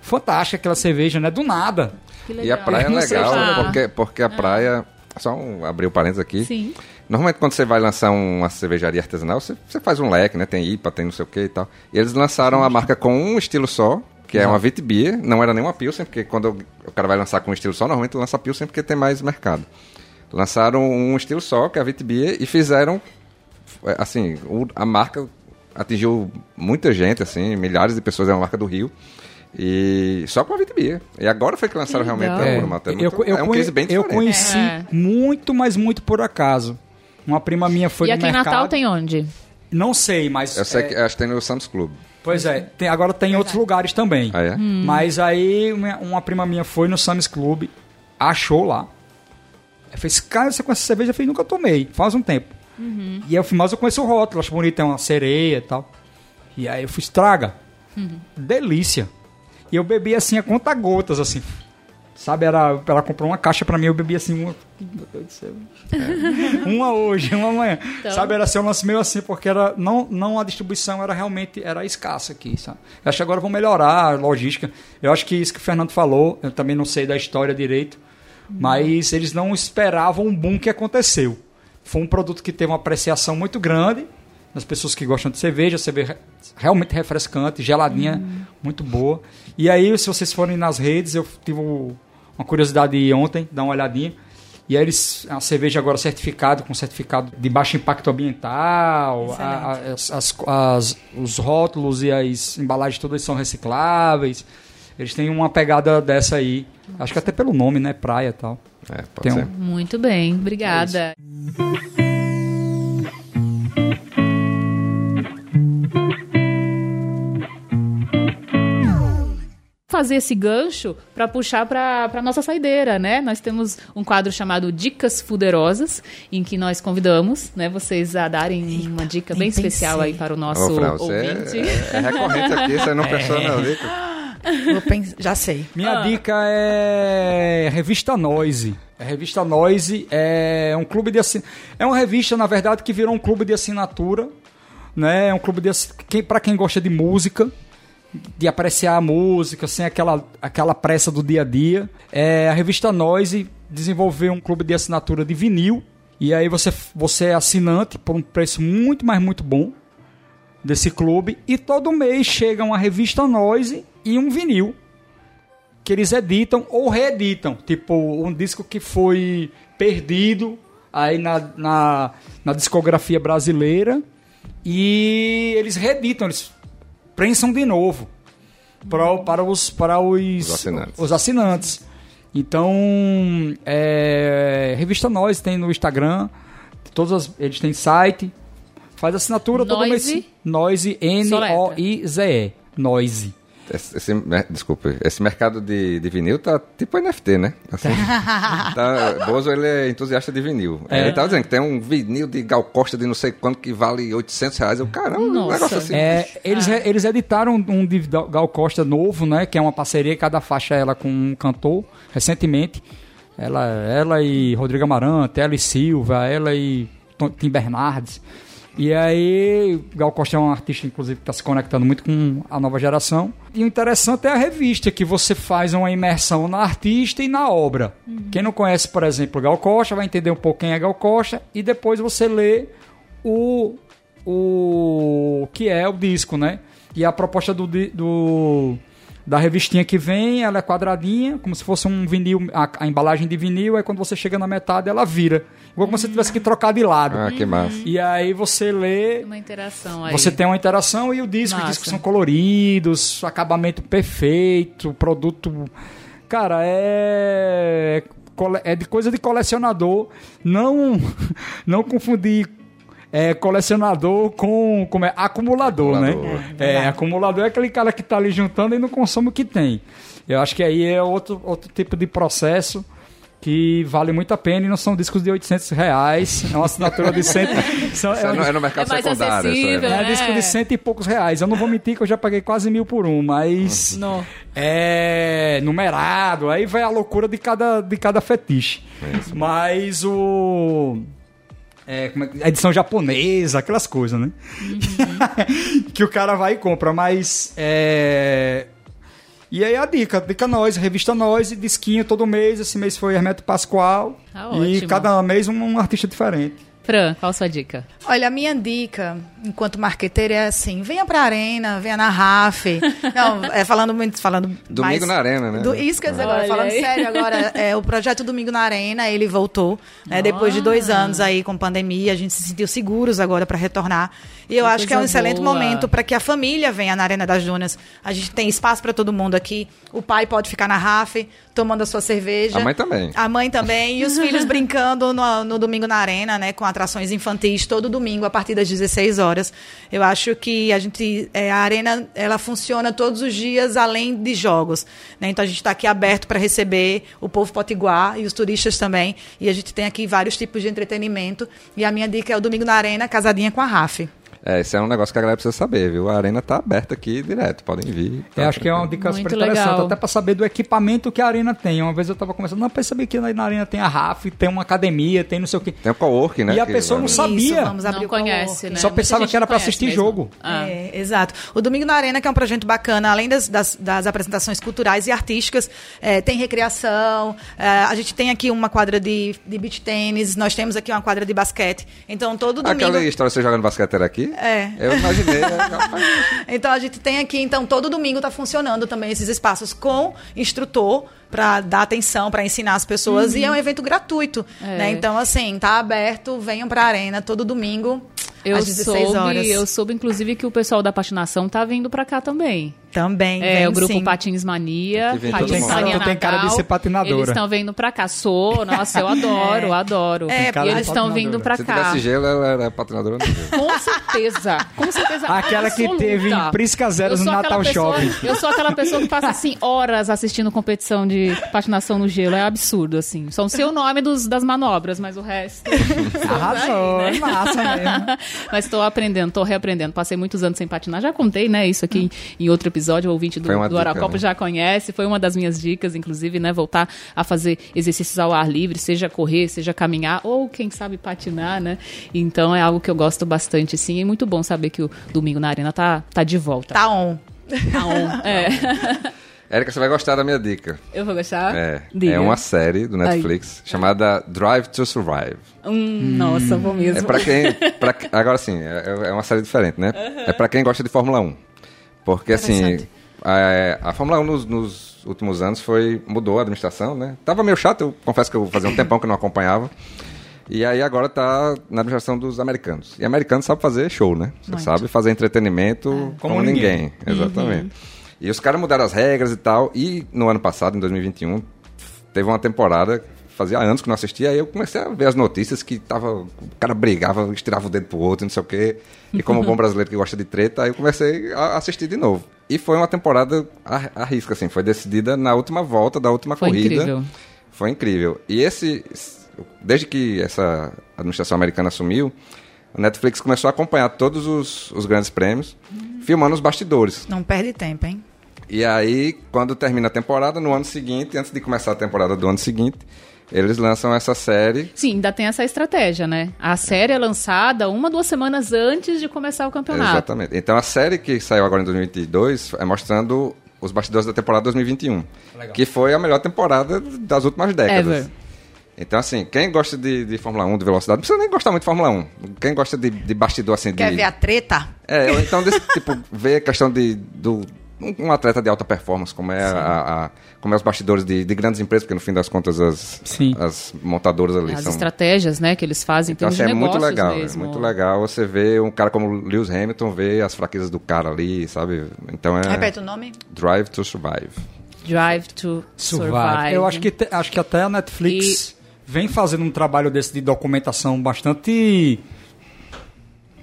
fantástica aquela cerveja, né? Do nada. Que E a praia é legal, porque, porque a praia. Só um, abrir o parênteses aqui. Sim. Normalmente, quando você vai lançar uma cervejaria artesanal, você, você faz um leque, né? Tem IPA, tem não sei o que e tal. E eles lançaram a marca com um estilo só, que é uma Witbier. Não era nem uma Pilsen, porque quando o cara vai lançar com um estilo só, normalmente lança Pilsen porque tem mais mercado. Lançaram um estilo só, que é a Witbier, e fizeram... é, Assim, a marca atingiu muita gente, assim, milhares de pessoas. É uma marca do Rio. E só com a Witbier. E agora foi que lançaram Que realmente a Puro Malte. É, eu, muito- eu, é um conhe- case bem eu diferente. conheci É. muito, mas muito por acaso. Uma prima minha foi e no aqui em mercado. Natal tem onde? Não sei, mas. Eu sei é, que acho que tem no Sam's Club. Pois é, tem- agora tem em outros lugares também. Ah, é? Mas aí uma, uma prima minha foi no Sam's Club, achou lá. Eu falei, cara, você conhece essa cerveja? Eu falei, nunca tomei, faz um tempo. E aí eu fui, mas eu conheço o rótulo, acho bonito, é uma sereia e tal. E aí eu fui, estraga. Delícia. E eu bebi assim a conta gotas, assim. Sabe, era, ela comprou uma caixa pra mim, eu bebi assim uma. Meu Deus do céu. uma hoje, uma amanhã. Então- Sabe, era assim, um lance meio assim, porque era, não, não a distribuição era realmente era escassa aqui, sabe? Eu acho que agora vão melhorar a logística. Eu acho que isso que o Fernando falou, eu também não sei da história direito, mas eles não esperavam um boom que aconteceu. Foi um produto que teve uma apreciação muito grande das pessoas que gostam de cerveja, cerveja realmente refrescante, geladinha, muito boa. E aí, se vocês forem nas redes, eu tive o- uma curiosidade ontem, dar uma olhadinha. E aí eles, a cerveja agora certificada, com certificado de baixo impacto ambiental, a- a- as- as- as- os rótulos e as embalagens todas são recicláveis. Eles têm uma pegada dessa aí. Acho que até pelo nome, né? Praia e tal. É, pode Tem um- ser. Muito bem, obrigada. Fazer esse gancho para puxar para a nossa saideira, né? Nós temos um quadro chamado Dicas Fuderosas, em que nós convidamos, né, vocês a darem uma dica bem nem especial pensei. aí para o nosso Ô, Fran, você ouvinte. é, é recorrente aqui, você não pensou na dica. Vou pens- Já sei. Minha dica é revista Noise. A revista Noise é um clube de assinatura. É uma revista, na verdade, que virou um clube de assinatura. Né? É um clube de ass... quem, para quem gosta de música, de apreciar a música, sem aquela, aquela pressa do dia a dia. É, a revista Noise desenvolveu um clube de assinatura de vinil. E aí você, você é assinante por um preço muito, mas muito bom desse clube. E todo mês chega uma revista Noise e um vinil que eles editam ou reeditam. Tipo, um disco que foi perdido aí na, na, na discografia brasileira e eles reeditam, eles prensam de novo para, para os para os, Os assinantes. os assinantes. Então, é, revista Nós tem no Instagram, todas as- eles têm site, faz assinatura todo mês. Noise? Noise N O I Z E. Noise. Esse, esse- né, desculpa, esse mercado de, de vinil tá tipo NFT, né? Assim, tá, Bozo, ele é entusiasta de vinil. É. Ele tava dizendo que tem um vinil de Gal Costa de não sei quanto que vale 800 reais. Eu, caramba, um Nossa. negócio assim. É, eles, eles editaram um de Gal Costa novo, né? Que é uma parceria, cada faixa ela com um cantor, recentemente. Ela, ela e Rodrigo Amarante, ela e Silva, ela e Tim Bernardes. E aí, Gal Costa é um artista, inclusive, que está se conectando muito com a nova geração. E o interessante é a revista, que você faz uma imersão na artista e na obra. Quem não conhece, por exemplo, Gal Costa, vai entender um pouco quem é Gal Costa, e depois você lê o, o que é o disco, né? E a proposta do, do- da revistinha que vem, ela é quadradinha, como se fosse um vinil, a, a embalagem de vinil, aí quando você chega na metade ela vira. Igual como se você tivesse que trocar de lado. Ah, que massa. E aí você lê, Uma interação aí. você tem uma interação e o disco, os discos são coloridos, acabamento perfeito, produto. Cara, é. É de coisa de colecionador. Não, não confundir é, colecionador com como é, acumulador, Acumulador. né? É, acumulador é aquele cara que tá ali juntando e não consome o que tem. Eu acho que aí é outro, outro tipo de processo que vale muito a pena e não são discos de 800 reais. É uma assinatura de 100. São, Isso é, no, é no mercado É mais secundário. é né? disco de cento e poucos reais. Eu não vou mentir que eu já paguei quase mil por um, mas No. é numerado. Aí vai a loucura de cada, de cada fetiche. Mas o. É, como é edição japonesa, aquelas coisas, né? que o cara vai e compra, mas. É... E aí a dica, dica nós, revista nós, e disquinho todo mês. Esse mês foi Hermeto Pascoal. Tá e ótimo. cada mês um, um artista diferente. Fran, qual a sua dica? Olha, a minha dica, enquanto marqueteira, é assim: venha pra arena, venha na RAF. Não, é, falando muito, falando Domingo mais- na Arena, né? Do, isso quer dizer agora, Olha falando aí. sério agora, é, o projeto Domingo na Arena, ele voltou, né, depois de dois anos aí com pandemia, a gente se sentiu seguros agora para retornar. E eu Que acho que é um coisa excelente boa. momento para que a família venha na Arena das Dunas. A gente tem espaço para todo mundo aqui. O pai pode ficar na RAF, tomando a sua cerveja. A mãe também. A mãe também. E os filhos brincando no, no domingo na arena, né? Com atrações infantis todo domingo a partir das 16 horas. Eu acho que a gente. é, a arena ela funciona todos os dias além de jogos. né? Então a gente está aqui aberto para receber o povo potiguar e os turistas também. E a gente tem aqui vários tipos de entretenimento. E a minha dica é o domingo na arena, casadinha com a RAF. É, esse é um negócio que a galera precisa saber, viu? A arena tá aberta aqui direto, podem vir. Eu acho que é uma dica Muito super interessante, legal. até pra saber do equipamento que a arena tem. Uma vez eu tava conversando, não, percebi que na na arena tem a RAF, tem uma academia, tem não sei o quê. Tem o co-work, né? E a pessoa não sabia. Isso, vamos abrir Não conhece, né? Só Muita pensava que era conhece assistir mesmo. jogo. Ah. É, exato. O Domingo na Arena, que é um projeto bacana, além das, das, das apresentações culturais e artísticas, é, tem recreação, é, a gente tem aqui uma quadra de, de beach tênis, nós temos aqui uma quadra de basquete. Então, todo domingo... Aquela história de você jogando basquete era aqui? É. Eu imaginei. né? Então a gente tem aqui, então todo domingo está funcionando também esses espaços com instrutor para dar atenção, para ensinar as pessoas e é um evento gratuito, É. né? Então assim, tá aberto, venham para a arena todo domingo Eu às 16 soube, horas. eu soube, inclusive, que o pessoal da patinação tá vindo pra cá também. Também, É, vem o grupo sim. Patins Mania. Vem Patins. Mania Tu tem cara de Natal. ser patinadora. Eles estão vindo pra cá. Sou, nossa, eu adoro, adoro. É, e eles estão vindo pra Se cá. tivesse gelo, ela era patinadora gelo. Com certeza, com certeza. Aquela que absoluta. teve em Prisca Zero no Natal pessoa- Shopping. Eu sou aquela pessoa que passa, assim, horas assistindo competição de patinação no gelo. É absurdo, assim. Só não sei o nome dos, das manobras, mas o resto... Arrasou, Aí, né? é massa mesmo. Mas estou aprendendo, estou reaprendendo. Passei muitos anos sem patinar. Já contei, né? Isso aqui em outro episódio. O ouvinte do, do dica, Aracopa né? já conhece. Foi uma das minhas dicas, inclusive, né? Voltar a fazer exercícios ao ar livre, seja correr, seja caminhar, ou quem sabe patinar, né? Então é algo que eu gosto bastante, sim. E é muito bom saber que o Domingo na Arena tá, tá de volta. Tá on. Tá on. É. Érica, você vai gostar da minha dica. Eu vou gostar? É, Diga. é uma série do Netflix chamada Drive to Survive. Hum, nossa, vou mesmo. É pra quem. pra agora sim, é, é uma série diferente, né? É pra quem gosta de Fórmula 1. Porque assim, a, a Fórmula 1 nos, nos últimos anos foi. mudou a administração, né? Tava meio chato, eu confesso que eu fazia um tempão que eu não acompanhava. E aí agora tá na administração dos americanos. E americanos sabe fazer show, né? Você Muito. sabe fazer entretenimento como, Como ninguém. ninguém. Exatamente. E os caras mudaram as regras e tal. E no ano passado, em 2021, teve uma temporada. Fazia anos que não assistia, aí eu comecei a ver as notícias que tava, o cara brigava, estirava o dedo pro outro, não sei o quê. E como bom brasileiro que gosta de treta, aí eu comecei a assistir de novo. E foi uma temporada a, a risco, assim, foi decidida na última volta da última Foi corrida. incrível. Foi incrível. E esse, desde que essa administração americana assumiu, a Netflix começou a acompanhar todos os, os grandes prêmios, filmando os bastidores. Não perde tempo, hein? E aí, quando termina a temporada, no ano seguinte, antes de começar a temporada do ano seguinte, eles lançam essa série. Sim, ainda tem essa estratégia, né? A série é lançada uma, duas semanas antes de começar o campeonato. Exatamente. Então a série que saiu agora em 2022 é mostrando os bastidores da temporada 2021, que foi a melhor temporada das últimas décadas. Ever. Então, assim, quem gosta de, de Fórmula 1, de velocidade, não precisa nem gostar muito de Fórmula 1. Quem gosta de, de bastidor, assim, de... Quer ver a treta? É, ou então, desse, tipo, ver a questão de, do, um, atleta de alta performance, como é, a, a- como é os bastidores de, de grandes empresas, porque no fim das contas as, Sim. as montadoras ali As são... estratégias, né, que eles fazem em Então, assim, é muito legal, mesmo. é muito legal você ver um cara como Lewis Hamilton, ver as fraquezas do cara ali, sabe? Então é Repete o nome? Drive to Survive. Drive to Survive. Survive. Eu acho que, te- acho que até a Netflix vem fazendo um trabalho desse de documentação bastante,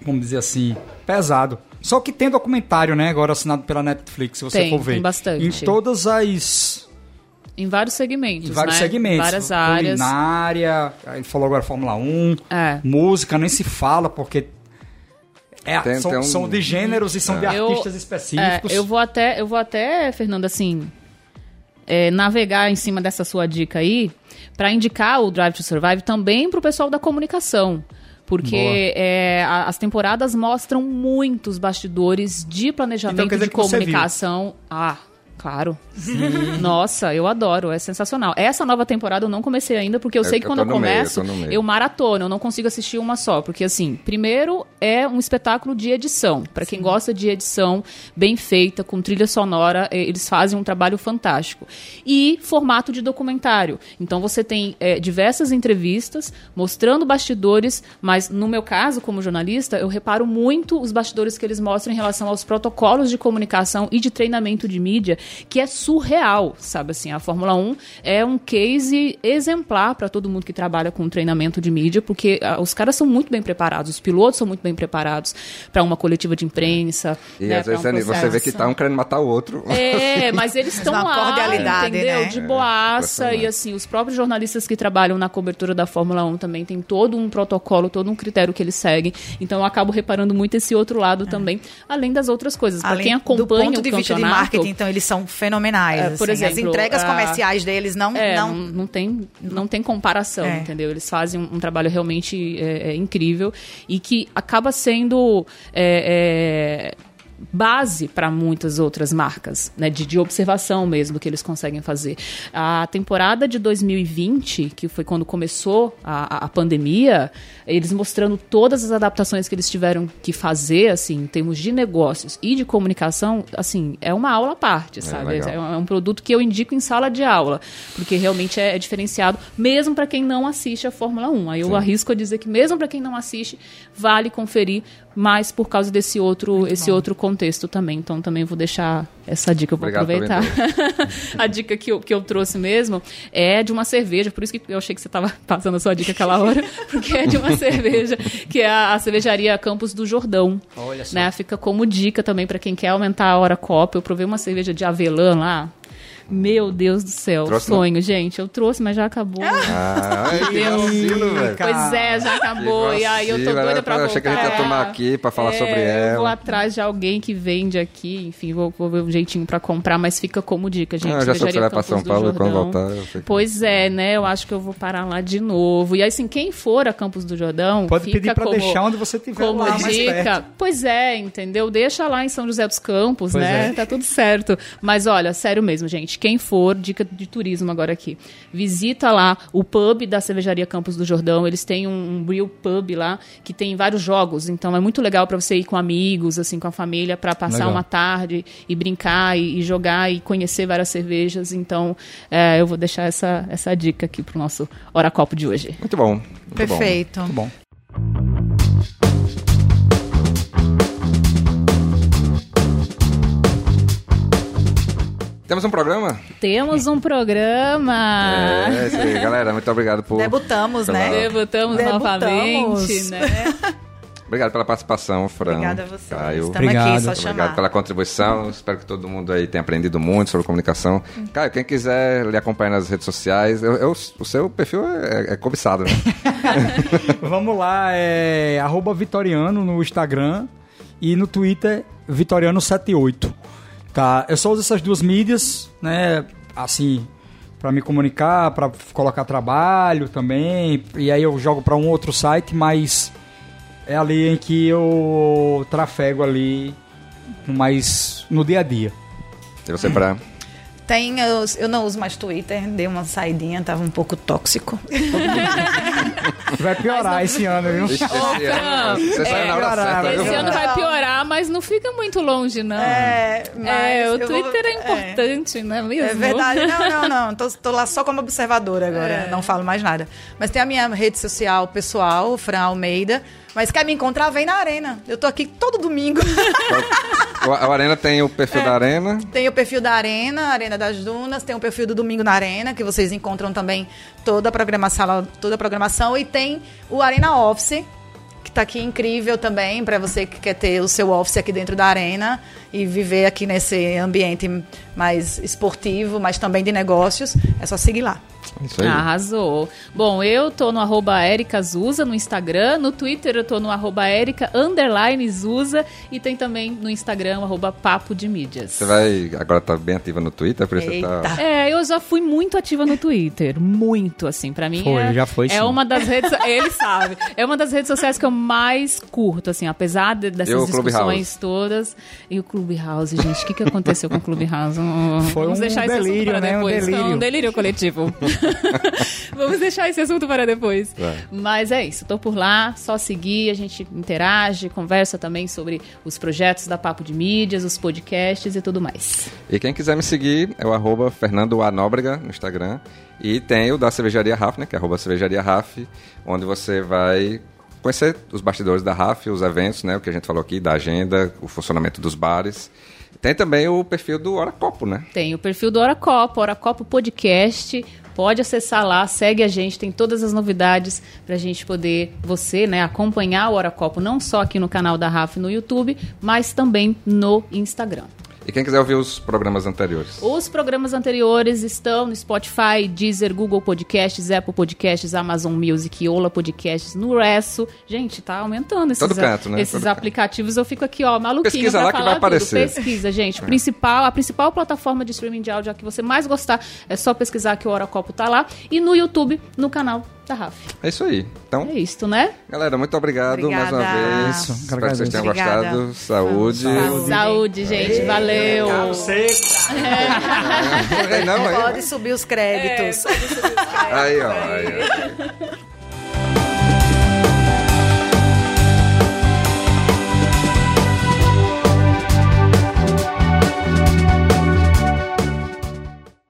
vamos dizer assim, pesado. Só que tem documentário, né, agora assinado pela Netflix, se você Tem, for ver. tem bastante. Em todas as... Em vários segmentos, Em vários né? segmentos. Várias áreas. Culinária, ele falou agora Fórmula 1, É. música, nem se fala, porque é, Tem- são, tem um- são de gêneros e são de Eu- artistas É, específicos. eu vou até, eu vou até, Fernando, assim, é, navegar em cima dessa sua dica aí, para indicar o Drive to Survive também pro pessoal da comunicação. Porque é, a- as temporadas mostram muitos bastidores de planejamento Então quer dizer de comunicação. Ah, claro. Nossa, eu adoro, é sensacional. Essa nova temporada eu não comecei ainda, porque eu Eu- sei que eu quando eu no meio, eu começo, eu maratona, eu não consigo assistir uma só, porque assim, primeiro é um espetáculo de edição. Pra quem gosta de edição bem feita, com trilha sonora, eh, eles fazem um trabalho fantástico. E formato de documentário. Então você tem eh, diversas entrevistas mostrando bastidores, mas no meu caso, como jornalista, eu reparo muito os bastidores que eles mostram em relação aos protocolos de comunicação e de treinamento de mídia, que é surreal, sabe assim, a Fórmula 1 é um case exemplar para todo mundo que trabalha com treinamento de mídia, porque ah, os caras são muito bem preparados, os pilotos são muito bem preparados para uma coletiva de imprensa, E né, às vezes um você vê que tá um querendo matar o outro. É, mas eles estão lá, cordialidade, entendeu? né? De É, boaça. impressionante. e assim, os próprios jornalistas que trabalham na cobertura da Fórmula 1 também tem todo um protocolo, todo um critério que eles seguem. Então eu acabo reparando muito esse outro lado também, além das outras coisas. Para É. Quem do acompanha ponto o de vista de campeonato, marketing, então eles são fenomenais. É, por assim. exemplo, as entregas a- comerciais deles não, É, não não, não tem, não tem comparação, É. entendeu? Eles fazem um, um trabalho realmente é, é, incrível e que acaba sendo é, base para muitas outras marcas, né? De, de observação mesmo do que eles conseguem fazer. A temporada de 2020, que foi quando começou a, a- pandemia, eles mostrando todas as adaptações que eles tiveram que fazer, assim, em termos de negócios e de comunicação, assim, é uma aula à parte, sabe? legal. É um- é um produto que eu indico em sala de aula, porque realmente é, é diferenciado, mesmo para quem não assiste a Fórmula 1. Aí eu arrisco a dizer que mesmo para quem não assiste, vale conferir, mas por causa desse outro, esse outro contexto também. Então também vou deixar essa dica, eu vou Obrigado aproveitar. a dica que eu, que eu trouxe mesmo é de uma cerveja, por isso que eu achei que você estava passando a sua dica aquela hora, porque é de uma cerveja, que é a, a cervejaria Campos do Jordão. Olha só. Né? Fica como dica também para quem quer aumentar a hora copa. Eu provei uma cerveja de avelã lá. Meu Deus do céu, Trouxe, sonho, gente. Eu trouxe, mas já acabou. Ah, que Deus. vacilo, velho. Pois é, já acabou. Que e aí eu tô doida pra voltar. achei que a gente ia tomar aqui pra falar É, sobre Eu vou ela. atrás de alguém que vende aqui, enfim, vou, vou ver um jeitinho pra comprar, mas fica como dica, gente. Ah, eu já sei que você vai pra São Paulo quando voltar. eu Pois é, né? Eu acho que eu vou parar lá de novo. E aí, assim, quem for a Campos do Jordão, Pode fica pedir pra como, deixar onde você tiver como lá mais dica. perto. Pois é, entendeu? Deixa lá em São José dos Campos, Pois né? é. Tá tudo certo. Mas olha, sério mesmo, gente. Quem for, dica de turismo agora aqui. Visita lá o pub da Cervejaria Campos do Jordão. Eles têm um, um Brew Pub lá que tem vários jogos. Então é muito legal para você ir com amigos, assim, com a família, para passar Legal. uma tarde e brincar e, e jogar e conhecer várias cervejas. Então é, eu vou deixar essa, essa dica aqui pro nosso Hora Copo de hoje. Muito bom. Muito bom. Perfeito. Muito bom. Temos um programa? Temos um programa. É, isso aí, galera. Muito obrigado por. Debutamos, pela- né? Debutamos, Debutamos. novamente, né? Obrigado pela participação, Fran. Obrigada a vocês. Caio. Estamos Obrigado. aqui, só Obrigado chamar. pela contribuição. Espero que todo mundo aí tenha aprendido muito sobre comunicação. Caio, quem quiser lhe acompanhar nas redes sociais, eu- eu- o seu perfil é, é cobiçado, né? Vamos lá, é arroba Vitoriano no Instagram e no Twitter Vitoriano78. Tá, eu só uso essas duas mídias, né, assim, para me comunicar, para colocar trabalho também, e aí eu jogo para um outro site, mas é ali em que eu trafego ali mais no dia a dia. E você pra. Tem, eu, eu não uso mais Twitter, dei uma saidinha, tava um pouco tóxico. Vai piorar esse ano, viu? Esse Fran, ano, você saiu na hora é, certa, esse viu? Esse ano Não. vai piorar, mas não fica muito longe, não. É, É, o eu vou- Twitter é é. importante, não é mesmo? É verdade, não, não, não. Tô, tô lá só como observadora agora, É. não falo mais nada. Mas tem a minha rede social pessoal, Fran Almeida. Mas quer me encontrar, vem na Arena. Eu tô aqui todo domingo. A Arena tem o perfil da Arena. tem o perfil da Arena, Arena das Dunas, tem o perfil do Domingo na Arena, que vocês encontram também toda a programação, toda a programação. E tem o Arena Office, que tá aqui incrível também, para você que quer ter o seu office aqui dentro da Arena e viver aqui nesse ambiente mais esportivo, mas também de negócios. É só seguir lá. Isso aí. Arrasou. Bom, eu tô no arroba Erica Zuza no Instagram, no Twitter eu tô no arroba Erica underline Zuza e tem também no Instagram o arroba Papo de Mídias. Você vai. Agora tá bem ativa no Twitter, por isso você tá. É, eu já fui muito ativa no Twitter, muito assim, pra mim Foi, é, já foi, é sim. uma das redes, ele sabe, é uma das redes sociais que eu mais curto, assim, apesar de- dessas o discussões todas. E o Clubhouse, gente, o que, que aconteceu com o Clubhouse? Foi Vamos um deixar esse assunto delírio, né? Um depois. Foi delírio. um delírio coletivo. Vamos deixar esse assunto para depois. É. Mas é isso, tô por lá, só seguir, a gente interage, conversa também sobre os projetos da Papo de Mídias, os podcasts e tudo mais. E quem quiser me seguir é o arroba Fernando A. Nóbrega no Instagram. E tem o da Cervejaria RAF, né? Que é arroba Cervejaria RAF, onde você vai conhecer os bastidores da RAF, os eventos, né? O que a gente falou aqui, da agenda, o funcionamento dos bares. Tem também o perfil do Hora Copo, né? Tem o perfil do Hora Copo, Hora Copo Podcast. Pode acessar lá, segue a gente, tem todas as novidades pra gente poder, você, né, acompanhar o Hora Copo, não só aqui no canal da RAF no YouTube, mas também no Instagram. E quem quiser ouvir os programas anteriores. Os programas anteriores estão no Spotify, Deezer, Google Podcasts, Apple Podcasts, Amazon Music, Ola Podcasts, no Resso. Gente, tá aumentando esses, Todo canto, né? esses Todo canto. aplicativos. Eu fico aqui, ó, maluquinho Pesquisa lá que vai tudo. aparecer. Pesquisa, gente. Principal, a principal plataforma de streaming de áudio a que você mais gostar é só pesquisar que o Hora Copo tá lá. E no YouTube, no canal da RAF. É isso aí. Então, É isto, né? galera, muito obrigado mais uma Obrigada. vez. Isso, Espero que vocês tenham Obrigada. gostado. Saúde. Saúde. Saúde, gente. Valeu. Não, não, aí. Pode subir os créditos. Aí, ó. Aí, ó.